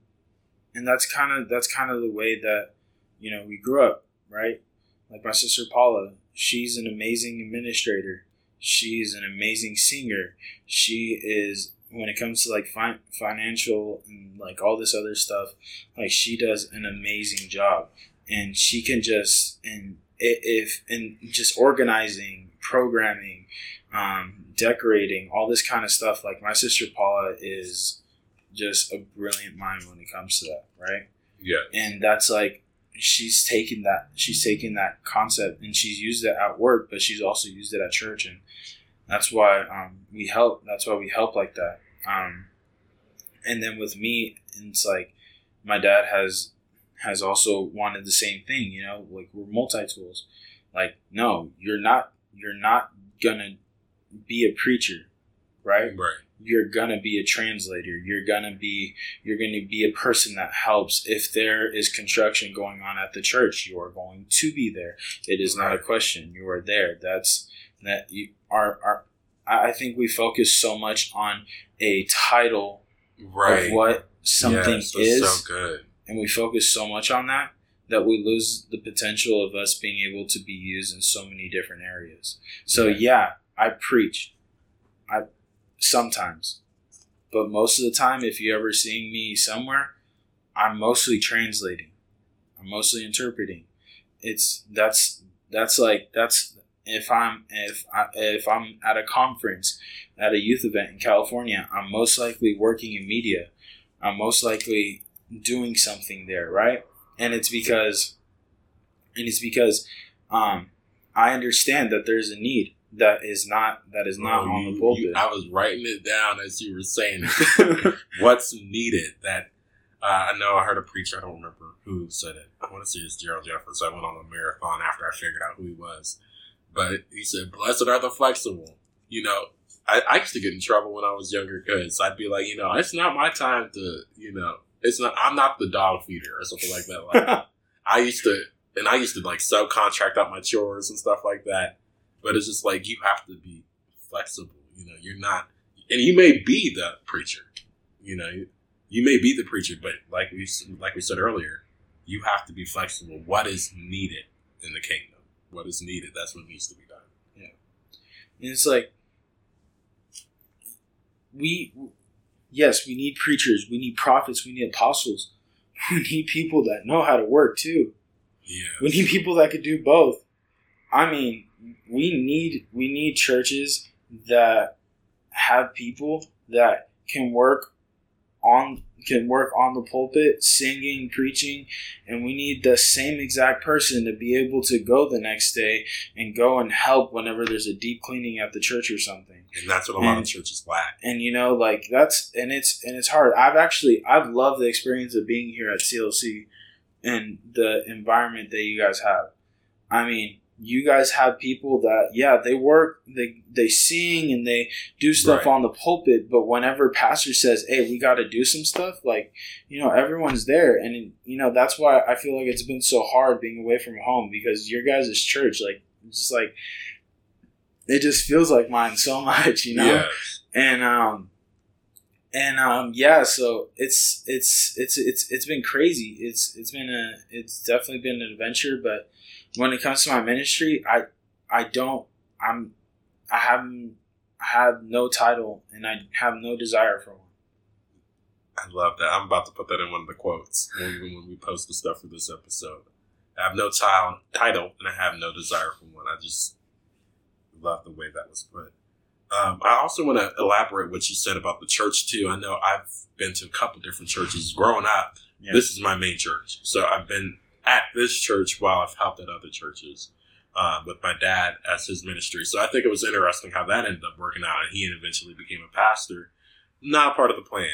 and that's kind of that's kind of the way that you know we grew up, right? Like my sister Paula, she's an amazing administrator. She's an amazing singer. She is when it comes to like fi- financial and like all this other stuff, like she does an amazing job, and she can just and if and just organizing programming, um, decorating, all this kind of stuff. Like my sister Paula is just a brilliant mind when it comes to that, right? Yeah. And that's like she's taken that she's taken that concept and she's used it at work, but she's also used it at church, and that's why um, we help. That's why we help like that. Um, and then with me, it's like my dad has has also wanted the same thing. You know, like we're multi tools. Like, no, you're not you're not gonna be a preacher, right? Right. You're gonna be a translator. You're gonna be you're gonna be a person that helps. If there is construction going on at the church, you are going to be there. It is right. not a question. You are there. That's that you are are I think we focus so much on a title right. of what something yes, is. So good. And we focus so much on that that we lose the potential of us being able to be used in so many different areas. So yeah, yeah I preach. I sometimes. But most of the time if you ever seeing me somewhere, I'm mostly translating. I'm mostly interpreting. It's that's that's like that's if I'm if I, if I'm at a conference at a youth event in California, I'm most likely working in media. I'm most likely doing something there, right? And it's because, and it's because, um, I understand that there's a need that is not that is not Oh, on the pulpit. you- I was writing it down as you were saying. (laughs) What's needed? That uh, I know I heard a preacher. I don't remember who said it. I want to say it's Gerald Jeffers. I went on a marathon after I figured out who he was, but he said, "Blessed are the flexible." You know, I, I used to get in trouble when I was younger because I'd be like, you know, it's not my time to, you know, it's not. I'm not the dog feeder or something like that. Like (laughs) I used to, and I used to like subcontract out my chores and stuff like that. But it's just like you have to be flexible. You know, you're not, and you may be the preacher. You know, you, you may be the preacher, but like we like we said earlier, you have to be flexible. What is needed in the kingdom? What is needed? That's what needs to be done. Yeah, and it's like we yes, we need preachers, we need prophets, we need apostles. (laughs) We need people that know how to work too. Yeah, We need people that could do both. I mean, we need we need churches that have people that can work on can work on the pulpit, singing, preaching, and we need the same exact person to be able to go the next day and go and help whenever there's a deep cleaning at the church or something. And that's what a lot of churches lack. and you know like that's and it's and it's hard. I've actually i've loved the experience of being here at clc and the environment that you guys have. I mean you guys have people that yeah they work they they sing and they do stuff Right. on the pulpit but whenever pastor says hey we got to do some stuff like you know everyone's there. And you know that's why i feel like it's been so hard being away from home because your guys' church like it's just like it just feels like mine so (laughs) much you know? Yeah, and um and um yeah so it's it's it's it's it's been crazy. It's it's been a it's definitely been an adventure but when it comes to my ministry i i don't i'm i haven't i have no title and i have no desire for one I love that. I'm about to put that in one of the quotes when we, when we post the stuff for this episode. I have no title, title, and I have no desire for one. I just love the way that was put. Um, I also want to elaborate what you said about the church too. I know I've been to a couple different churches growing up. Yeah. This is my main church, so I've been at this church while I've helped at other churches um, with my dad as his ministry. So I think it was interesting how that ended up working out, and he eventually became a pastor. Not part of the plan.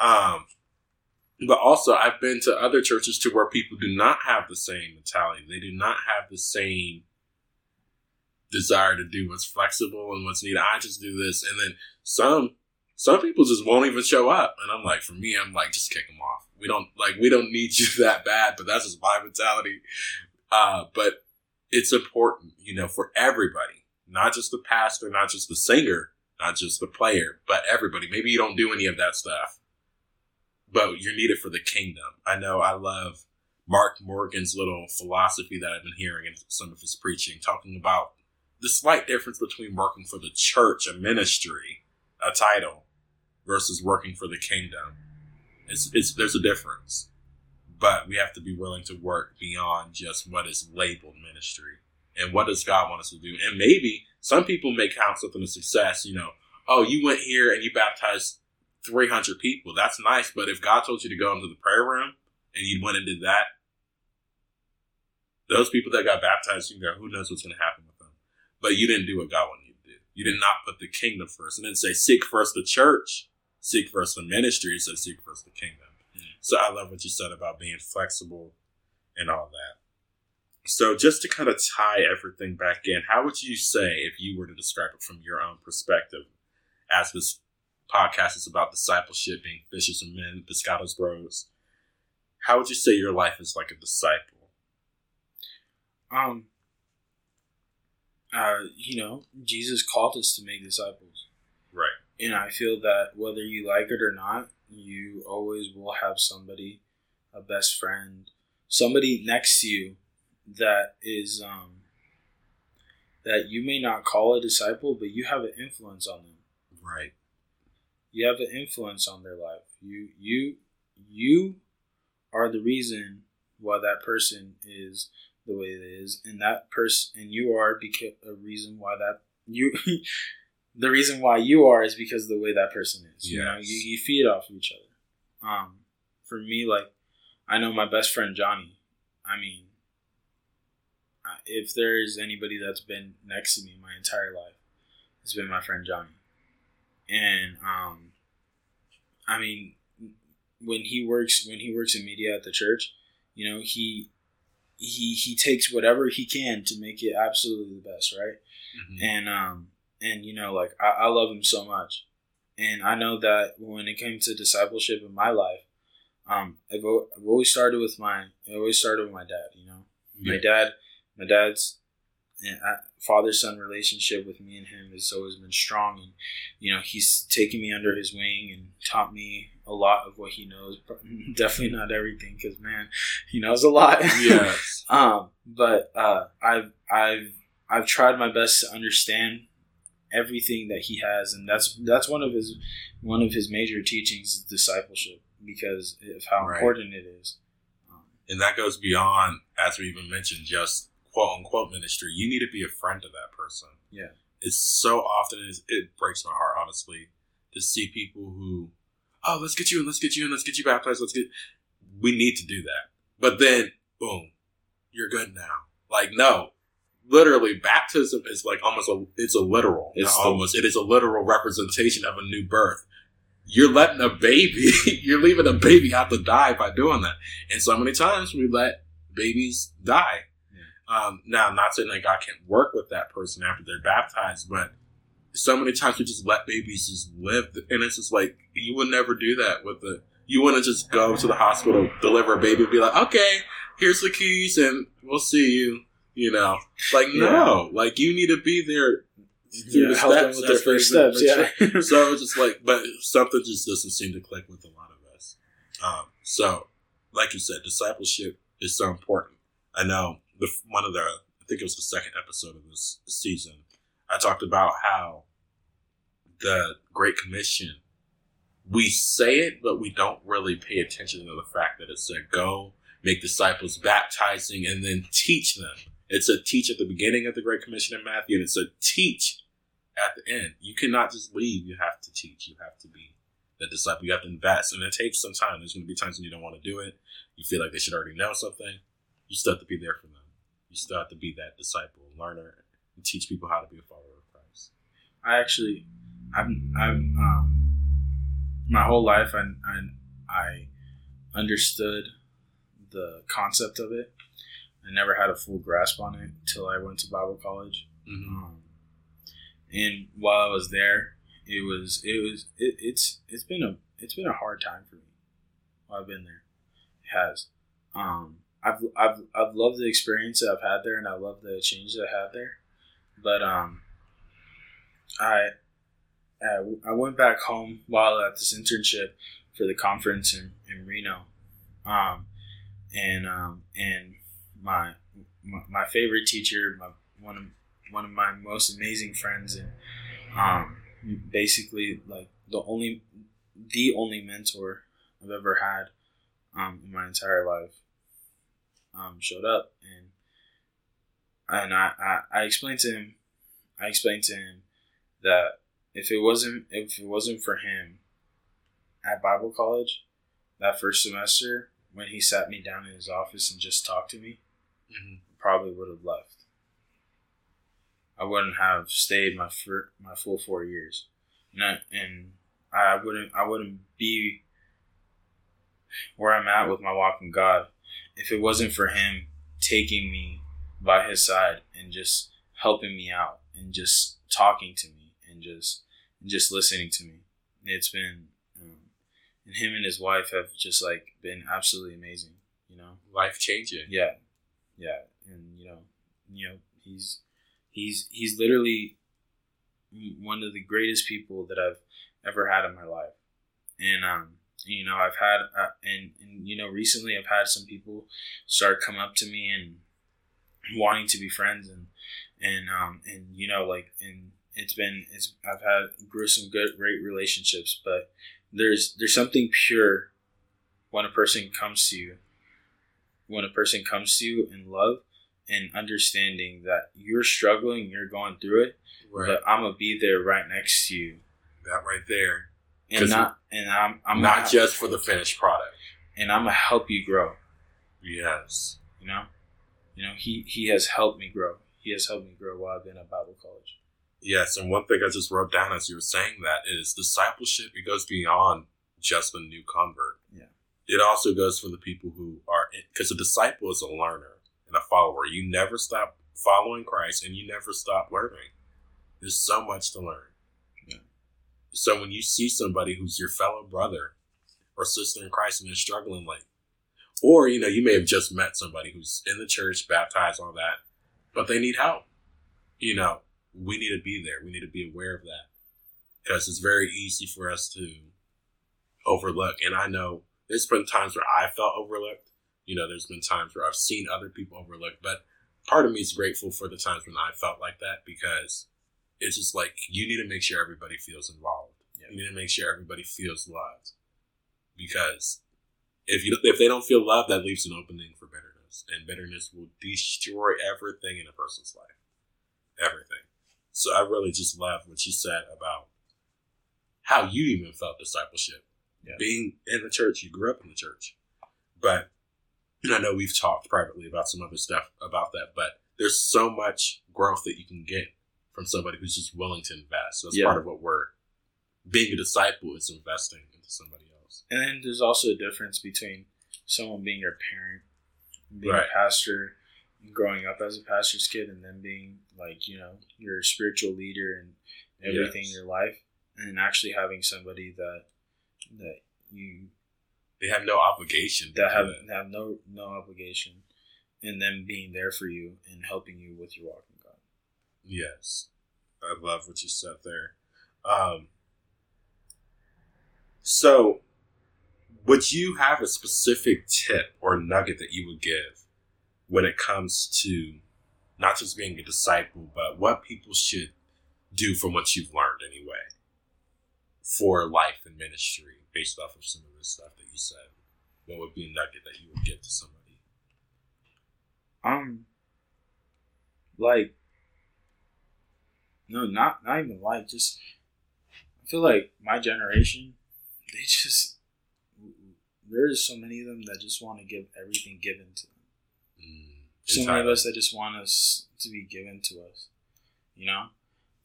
Um, but also, I've been to other churches to where people do not have the same mentality. They do not have the same desire to do what's flexible and what's needed. I just do this, and then some some people just won't even show up. And I'm like, for me, I'm like, just kick them off. We don't like we don't need (laughs) you that bad, but that's just my mentality. Uh, but it's important, you know, for everybody, not just the pastor, not just the singer, not just the player, but everybody. Maybe you don't do any of that stuff, but you're needed for the kingdom. I know I love Mark Morgan's little philosophy that I've been hearing in some of his preaching, talking about the slight difference between working for the church, a ministry, a title, versus working for the kingdom. It's, it's there's a difference, but we have to be willing to work beyond just what is labeled ministry and what does God want us to do. And maybe some people may count something a success. You know, oh, you went here and you baptized 300 people. That's nice, but if God told you to go into the prayer room and you went and did that, those people that got baptized, you know, who knows what's going to happen with them. But you didn't do what God wanted you to do. You did not put the kingdom first. And then say, seek first the church, seek first the ministry, says seek first the kingdom. So I love what you said about being flexible and all that. So just to kind of tie everything back in, how would you say, if you were to describe it from your own perspective, as this podcast is about discipleship, being fishers of men, pescados bros, how would you say your life is like a disciple? um uh you know jesus called us to make disciples. And I feel that whether you like it or not, you always will have somebody, a best friend, somebody next to you that is um that you may not call a disciple, but you have an influence on them. Right. You have an influence on their life. You you you are the reason why that person is the way it is, and that person and you are because a reason why that you (laughs) the reason why you are is because of the way that person is. You know, you, you feed off of each other. Um, for me, like I know my best friend Johnny. I mean, if there is anybody that's been next to me my entire life, it's been my friend Johnny. And um, I mean, when he works when he works in media at the church, you know he he he takes whatever he can to make it absolutely the best, right? Mm-hmm. And um and you know like I, I love him so much, and I know that when it came to discipleship in my life, um I've, I've always started with my I always started with my dad. You know, yeah. my dad my dad's father son relationship with me and him has always been strong and you know he's taken me under his wing and taught me a lot of what he knows (laughs) definitely not everything because man he knows a lot yes (laughs) um but uh i've i've i've tried my best to understand everything that he has and that's that's one of his one of his major teachings is discipleship because of how right. important it is and that goes beyond as we even mentioned just quote unquote ministry, you need to be a friend to that person. Yeah. It's so often it breaks my heart, honestly, to see people who, oh, let's get you in, let's get you in, let's get you baptized, let's get. We need to do that, but then boom, you're good now. Like no, literally, baptism is like almost a it's a literal. It's almost it is a literal representation of a new birth. You're letting a baby, (laughs) you're leaving a baby out to die by doing that. And so many times we let babies die um, now, I'm not saying that God can't work with that person after they're baptized, but so many times we just let babies just live, and it's just like you would never do that with the. You wouldn't just go to the hospital, deliver a baby, and be like, "Okay, here's the keys, and we'll see you." You know, like yeah. no, like you need to be there through yeah, the steps. with their first steps, yeah. so it's just like, but something just doesn't seem to click with a lot of us. Um, so, like you said, discipleship is so important. I know the one of the I think it was the second episode of this season. I talked about how the Great Commission we say it, but we don't really pay attention to the fact that it said go make disciples, baptizing, and then teach them. It's a teach at the beginning of the Great Commission in Matthew, and it's a teach at the end. You cannot just leave. You have to teach. You have to be the disciple. You have to invest, and it takes some time. There's going to be times when you don't want to do it. You feel like they should already know something. You still have to be there for them you still have to be that disciple, learner, and teach people how to be a follower of Christ. I actually, I've, I've, um, my whole life, I, I, I understood the concept of it. I never had a full grasp on it until I went to Bible college. Mm-hmm. Um, and while I was there, it was it was it, it's it's been a it's been a hard time for me while I've been there. It has. Um, I've I've I've loved the experience that I've had there, and I love the change that I had there. But um, I I went back home while at this internship for the conference in, in Reno, um, and um, and my, my, favorite teacher, my one of one of my most amazing friends, and um, basically like the only the only mentor I've ever had um, in my entire life um, showed up and and I, I, I explained to him I explained to him that if it wasn't if it wasn't for him at Bible college that first semester when he sat me down in his office and just talked to me mm-hmm. probably would have left I wouldn't have stayed my fir- my full four years and I, and I wouldn't I wouldn't be where I'm at with my walk in God if it wasn't for him taking me by his side and just helping me out and just talking to me and just and just listening to me, it's been um, and him and his wife have just like been absolutely amazing. You know, life changing. Yeah, yeah, and you know, you know, he's he's he's literally one of the greatest people that I've ever had in my life, and um, you know i've had uh, and, and you know recently i've had some people start come up to me and wanting to be friends and and um and you know like and it's been it's i've had grew some good great relationships but there's there's something pure when a person comes to you when a person comes to you in love and understanding that you're struggling you're going through it right. but i'm gonna be there right next to you that right there and not and I'm I'm not, just for the finished product. and I'm gonna help you grow. Yes. You know, you know, he he has helped me grow. He has helped me grow while I've been at Bible college. Yes, and one thing I just wrote down as you were saying that is discipleship. It goes beyond just the new convert. Yeah. It also goes for the people who are because a disciple is a learner and a follower. You never stop following Christ, and you never stop learning. There's so much to learn. Yeah. So when you see somebody who's your fellow brother or sister in Christ and they're struggling, like, or you know, you may have just met somebody who's in the church, baptized, all that, but they need help. You know, we need to be there. We need to be aware of that because it's very easy for us to overlook. And I know there's been times where I felt overlooked. You know, there's been times where I've seen other people overlooked, but part of me is grateful for the times when I felt like that because it's just like you need to make sure everybody feels involved. Yeah. You need to make sure everybody feels loved because if you if they don't feel loved, that leaves an opening for bitterness, and bitterness will destroy everything in a person's life, everything. So I really just love what you said about how you even felt discipleship, Yeah. being in the church. You grew up in the church, but and I know we've talked privately about some other stuff about that, but there's so much growth that you can get from somebody who's just willing to invest. So that's Yeah. part of what we're being a disciple is investing into somebody else. And then there's also a difference between someone being your parent, being Right. a pastor, growing up as a pastor's kid, and then being like you know your spiritual leader and everything Yes. in your life, and actually having somebody that that you They have no obligation that have that. have no no obligation, and them being there for you and helping you with your walk in God. Yes. I love what you said there. Um, so, would you have a specific tip or nugget that you would give when it comes to not just being a disciple, but what people should do from what you've learned anyway for life and ministry based off of some of the stuff that you said? What would be a nugget that you would give to somebody? Um, like, no, not not even like. Just I feel like my generation, they just there's so many of them that just want to give everything given to them. Mm, So many of us that just want us to be given to us, you know,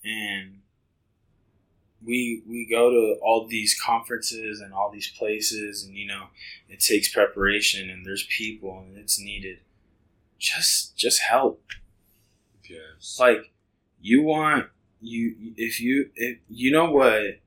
and we we go to all these conferences and all these places, and you know, it takes preparation and there's people and it's needed. Just just help Yes. like you want you if you if you know what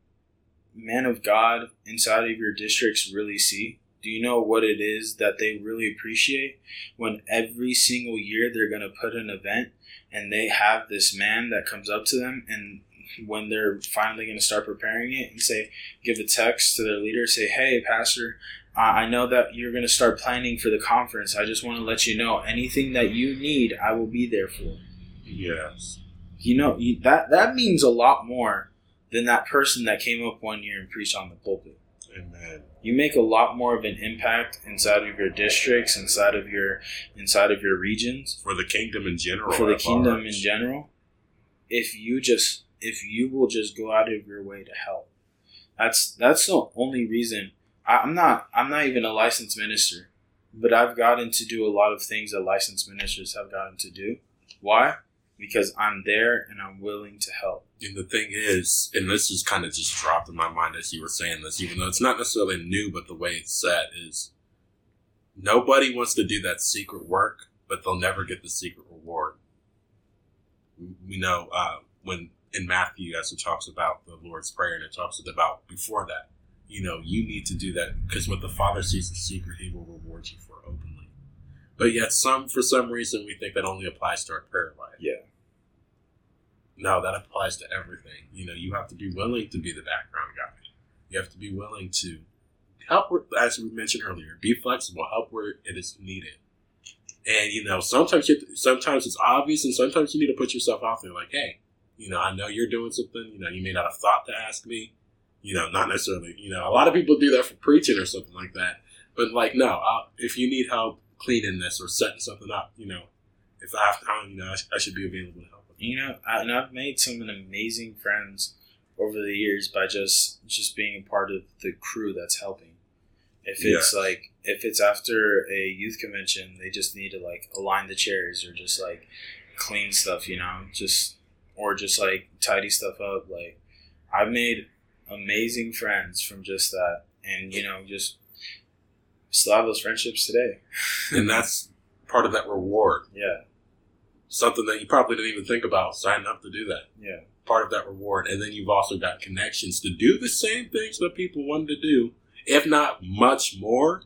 men of god inside of your districts really see do you know what it is that they really appreciate when every single year they're going to put an event and they have this man that comes up to them and when they're finally going to start preparing it and say give a text to their leader say hey pastor uh, i know that you're going to start planning for the conference i just want to let you know anything that you need i will be there for yes. you know you, that that means a lot more than that person that came up one year and preached on the pulpit Amen. you make a lot more of an impact inside of your districts inside of your inside of your regions For the kingdom in general. for the kingdom in general if you just if you will just go out of your way to help. That's that's the only reason. I, i'm not i'm not even a licensed minister but i've gotten to do a lot of things that licensed ministers have gotten to do. Why? Because i'm there and i'm willing to help. And the thing is, and this just kind of just dropped in my mind as you were saying this, even though it's not necessarily new, but the way it's said is nobody wants to do that secret work, but they'll never get the secret reward. We know uh, when in Matthew, as it talks about the Lord's Prayer, and it talks about before that, you know, you need to do that because what the Father sees in secret, He will reward you for openly. But yet, some for some reason, we think that only applies to our prayer life. Yeah. No, that applies to everything. You know, you have to be willing to be the background guy. You have to be willing to help, where, as we mentioned earlier, be flexible, help where it is needed. And you know, sometimes you to, sometimes it's obvious, and sometimes you need to put yourself out there. Like, hey, you know, I know you're doing something. You know, you may not have thought to ask me. You know, not necessarily. You know, a lot of people do that for preaching or something like that. But like, no, I'll, if you need help cleaning this or setting something up, you know, if I have time, you know, I, sh- I should be available to help. you know I, and i've made some amazing friends over the years by just just being a part of the crew that's helping If it's like if it's after a youth convention, they just need to like align the chairs or just like clean stuff, you know, just or just like tidy stuff up. Like I've made amazing friends from just that, and you know, just still have those friendships today. (laughs) and that's part of that reward. Yeah, Something that you probably didn't even think about signing up to do that. yeah, Part of that reward. And then you've also got connections to do the same things that people wanted to do, if not much more.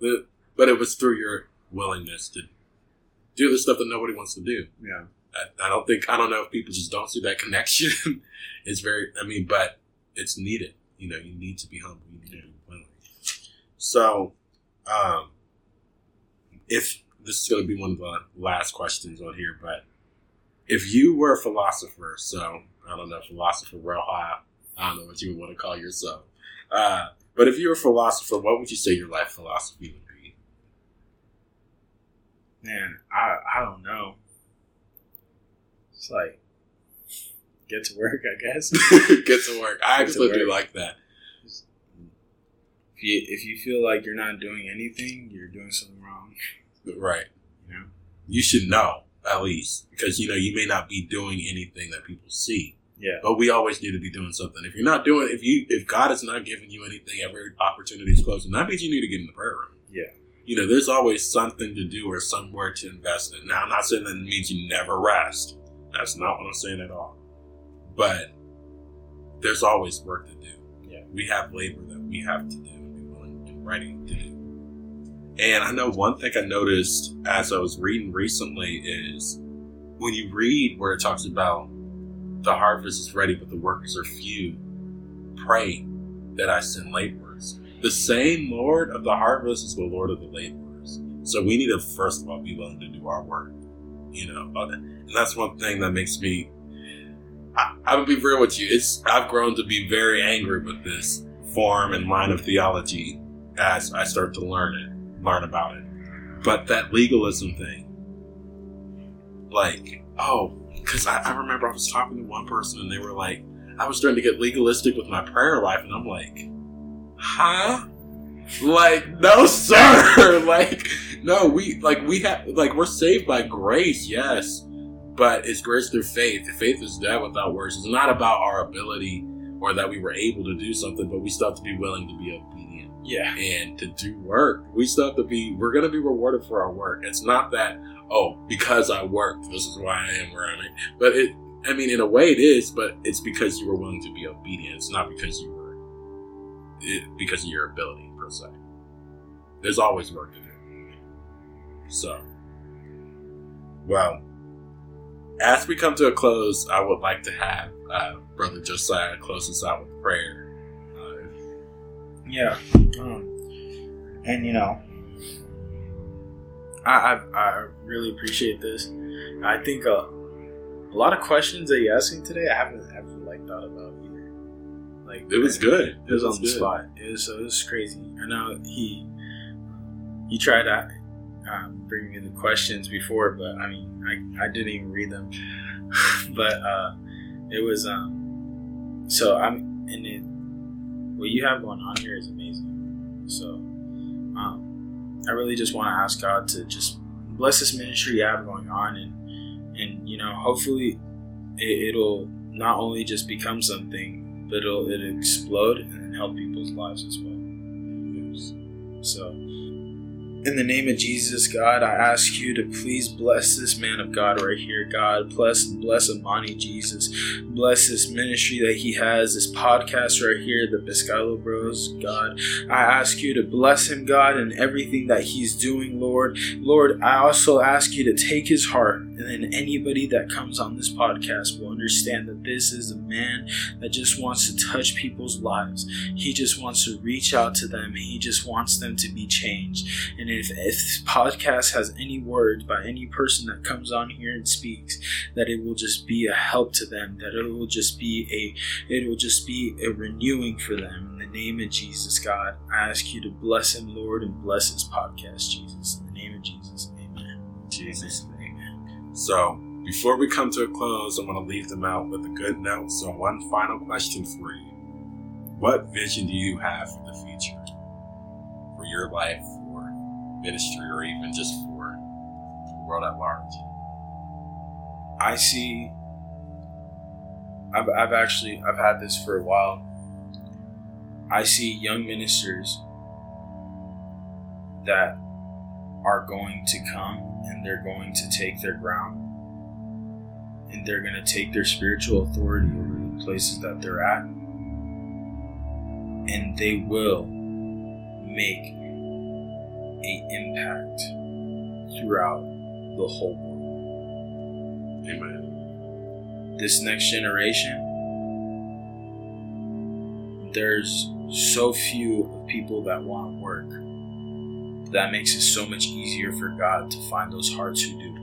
But, but it was through your willingness to do the stuff that nobody wants to do. yeah. I, I don't think I don't know if people just don't see that connection. (laughs) it's very I mean, but it's needed. You know, you need to be humble. You need to be willing. So, um, if this is going to be one of the last questions on here, but if you were a philosopher, so I don't know, philosopher real high, I don't know what you would want to call yourself. Uh, but if you were a philosopher, what would you say your life philosophy would be? Man, I I don't know. It's like get to work, I guess. (laughs) Get to work. I to work. like that. if you if you feel like you're not doing anything, you're doing something wrong. Right. You know. you should know at least because you know you may not be doing anything that people see Yeah. but we always need to be doing something if you're not doing if you if god is not giving you anything every opportunity is closing that means you need to get in the prayer room Yeah. you know there's always something to do or somewhere to invest in now i'm not saying that means you never rest that's not what i'm saying at all but there's always work to do Yeah. we have labor that we have to do and be willing and ready to do and I know one thing I noticed as I was reading recently is when you read where it talks about the harvest is ready, but the workers are few, pray that I send laborers. The same Lord of the harvest is the Lord of the laborers. So we need to, first of all, be willing to do our work. You know, and that's one thing that makes me. I, I would be real with you. It's I've grown to be very angry with this form and line of theology as I start to learn it learn about it. But that legalism thing, like, oh, because I, I remember I was talking to one person and they were like, I was starting to get legalistic with my prayer life, and I'm like, huh? Like, no, (laughs) sir. like, no, we like we have like we're saved by grace, yes, but it's grace through faith. Faith is dead without works. It's not about our ability or that we were able to do something, but we still have to be willing to be obedient Yeah. and to do work. We still have to be, we're going to be rewarded for our work. It's not that, oh, because I worked, this is why I am where I am. But it, I mean, in a way it is, but it's because you were willing to be obedient. It's not because you were, it, because of your ability, per se. There's always work to do. So, well, as we come to a close, I would like to have uh, Brother Josiah close us out with prayer. Uh, Yeah. Um, and you know, I, I I really appreciate this. I think uh, a lot of questions that you asked me today, I haven't ever like thought about either. Like it was good. It was on the good. spot. It was it was crazy. I know he he tried to um, bring me the questions before, but I mean I, I didn't even read them. (laughs) but uh, it was um so I'm and it what you have going on here is amazing. So um, I really just want to ask God to just bless this ministry you have going on and and you know hopefully it, it'll not only just become something but it'll it'll explode and help people's lives as well. So, in the name of Jesus, God, I ask you to please bless this man of God right here, God. Bless bless Amani, Jesus. Bless this ministry that he has, this podcast right here, the Pescado Bros, God. I ask you to bless him, God, and everything that he's doing, Lord. Lord, I also ask you to take his heart, and then anybody that comes on this podcast will understand that this is a man that just wants to touch people's lives. He just wants to reach out to them. He just wants them to be changed. And if, if this podcast has any words by any person that comes on here and speaks, that it will just be a help to them, that it will just be a it will just be a renewing for them. In the name of Jesus, God, I ask you to bless him, Lord, and bless his podcast, Jesus. In the name of Jesus. Amen. Jesus. Amen. So, before we come to a close, I'm going to leave them out with a good note. So, one final question for you What vision do you have for the future? for your life, for ministry, or even just for the world at large? I see. I've, I've actually I've had this for a while. I see young ministers that are going to come and they're going to take their ground and they're going to take their spiritual authority over the places that they're at and they will make a impact throughout the whole world. Amen. This next generation, there's so few of people that want to work. That makes it so much easier for God to find those hearts who do.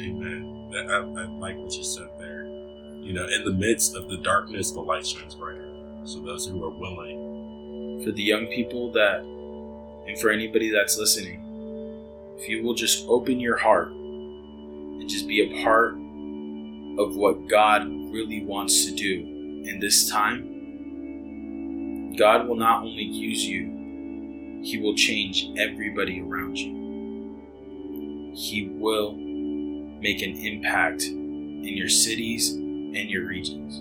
Amen. I, I, like what you said there. You know, in the midst of the darkness, the light shines brighter. So those who are willing, For the young people that, and for anybody that's listening, if you will just open your heart and just be a part of what God really wants to do in this time, God will not only use you, He will change everybody around you. He will make an impact in your cities and your regions.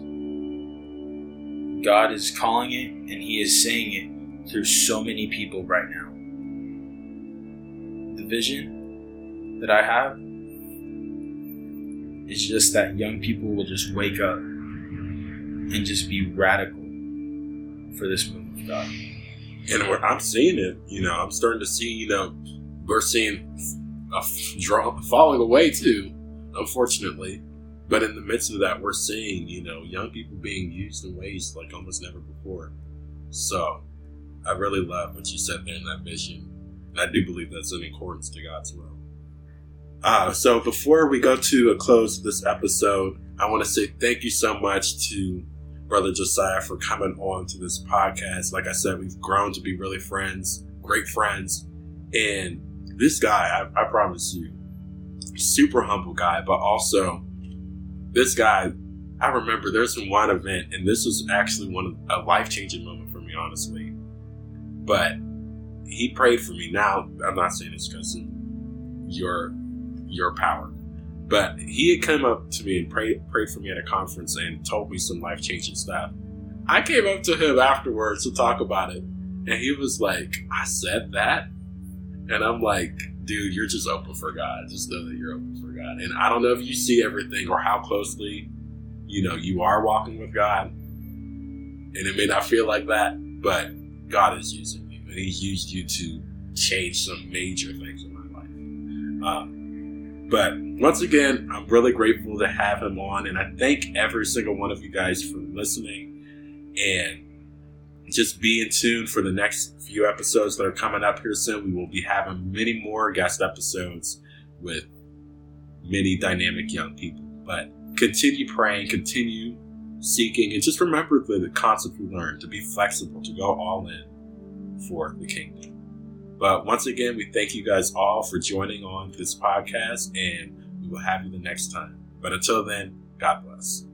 God is calling it and He is saying it through so many people right now. The vision that I have is just that young people will just wake up and just be radical for this move of God. And I'm seeing it, you know, I'm starting to see, you know, we're seeing a drop falling away too, unfortunately. But in the midst of that, we're seeing, you know, young people being used in ways like almost never before. So I really love what you said there in that vision. And I do believe that's in accordance to God's will. Uh, so before we go to a close of this episode, I want to say thank you so much to Brother Josiah for coming on to this podcast. Like I said, we've grown to be really friends, great friends. And this guy, I, I promise you, super humble guy, but also this guy, I remember there's one event, and this was actually one of a life changing moment for me, honestly. But he prayed for me. Now, I'm not saying this because your your power, but he had come up to me and prayed prayed for me at a conference and told me some life changing stuff. I came up to him afterwards to talk about it, and he was like, "I said that," and I'm like, "Dude, you're just open for God. Just know that you're open for God." And I don't know if you see everything or how closely, you know, you are walking with God, and it may not feel like that, but God is using you, and He's used you to change some major things in my life. Um, but once again, I'm really grateful to have him on, and I thank every single one of you guys for listening and just be in tune for the next few episodes that are coming up here soon. We will be having many more guest episodes with many dynamic young people. But continue praying, continue seeking, and just remember the, concept we learned to be flexible, to go all in for the kingdom. But once again, we thank you guys all for joining on this podcast, and we will have you the next time. But until then, God bless.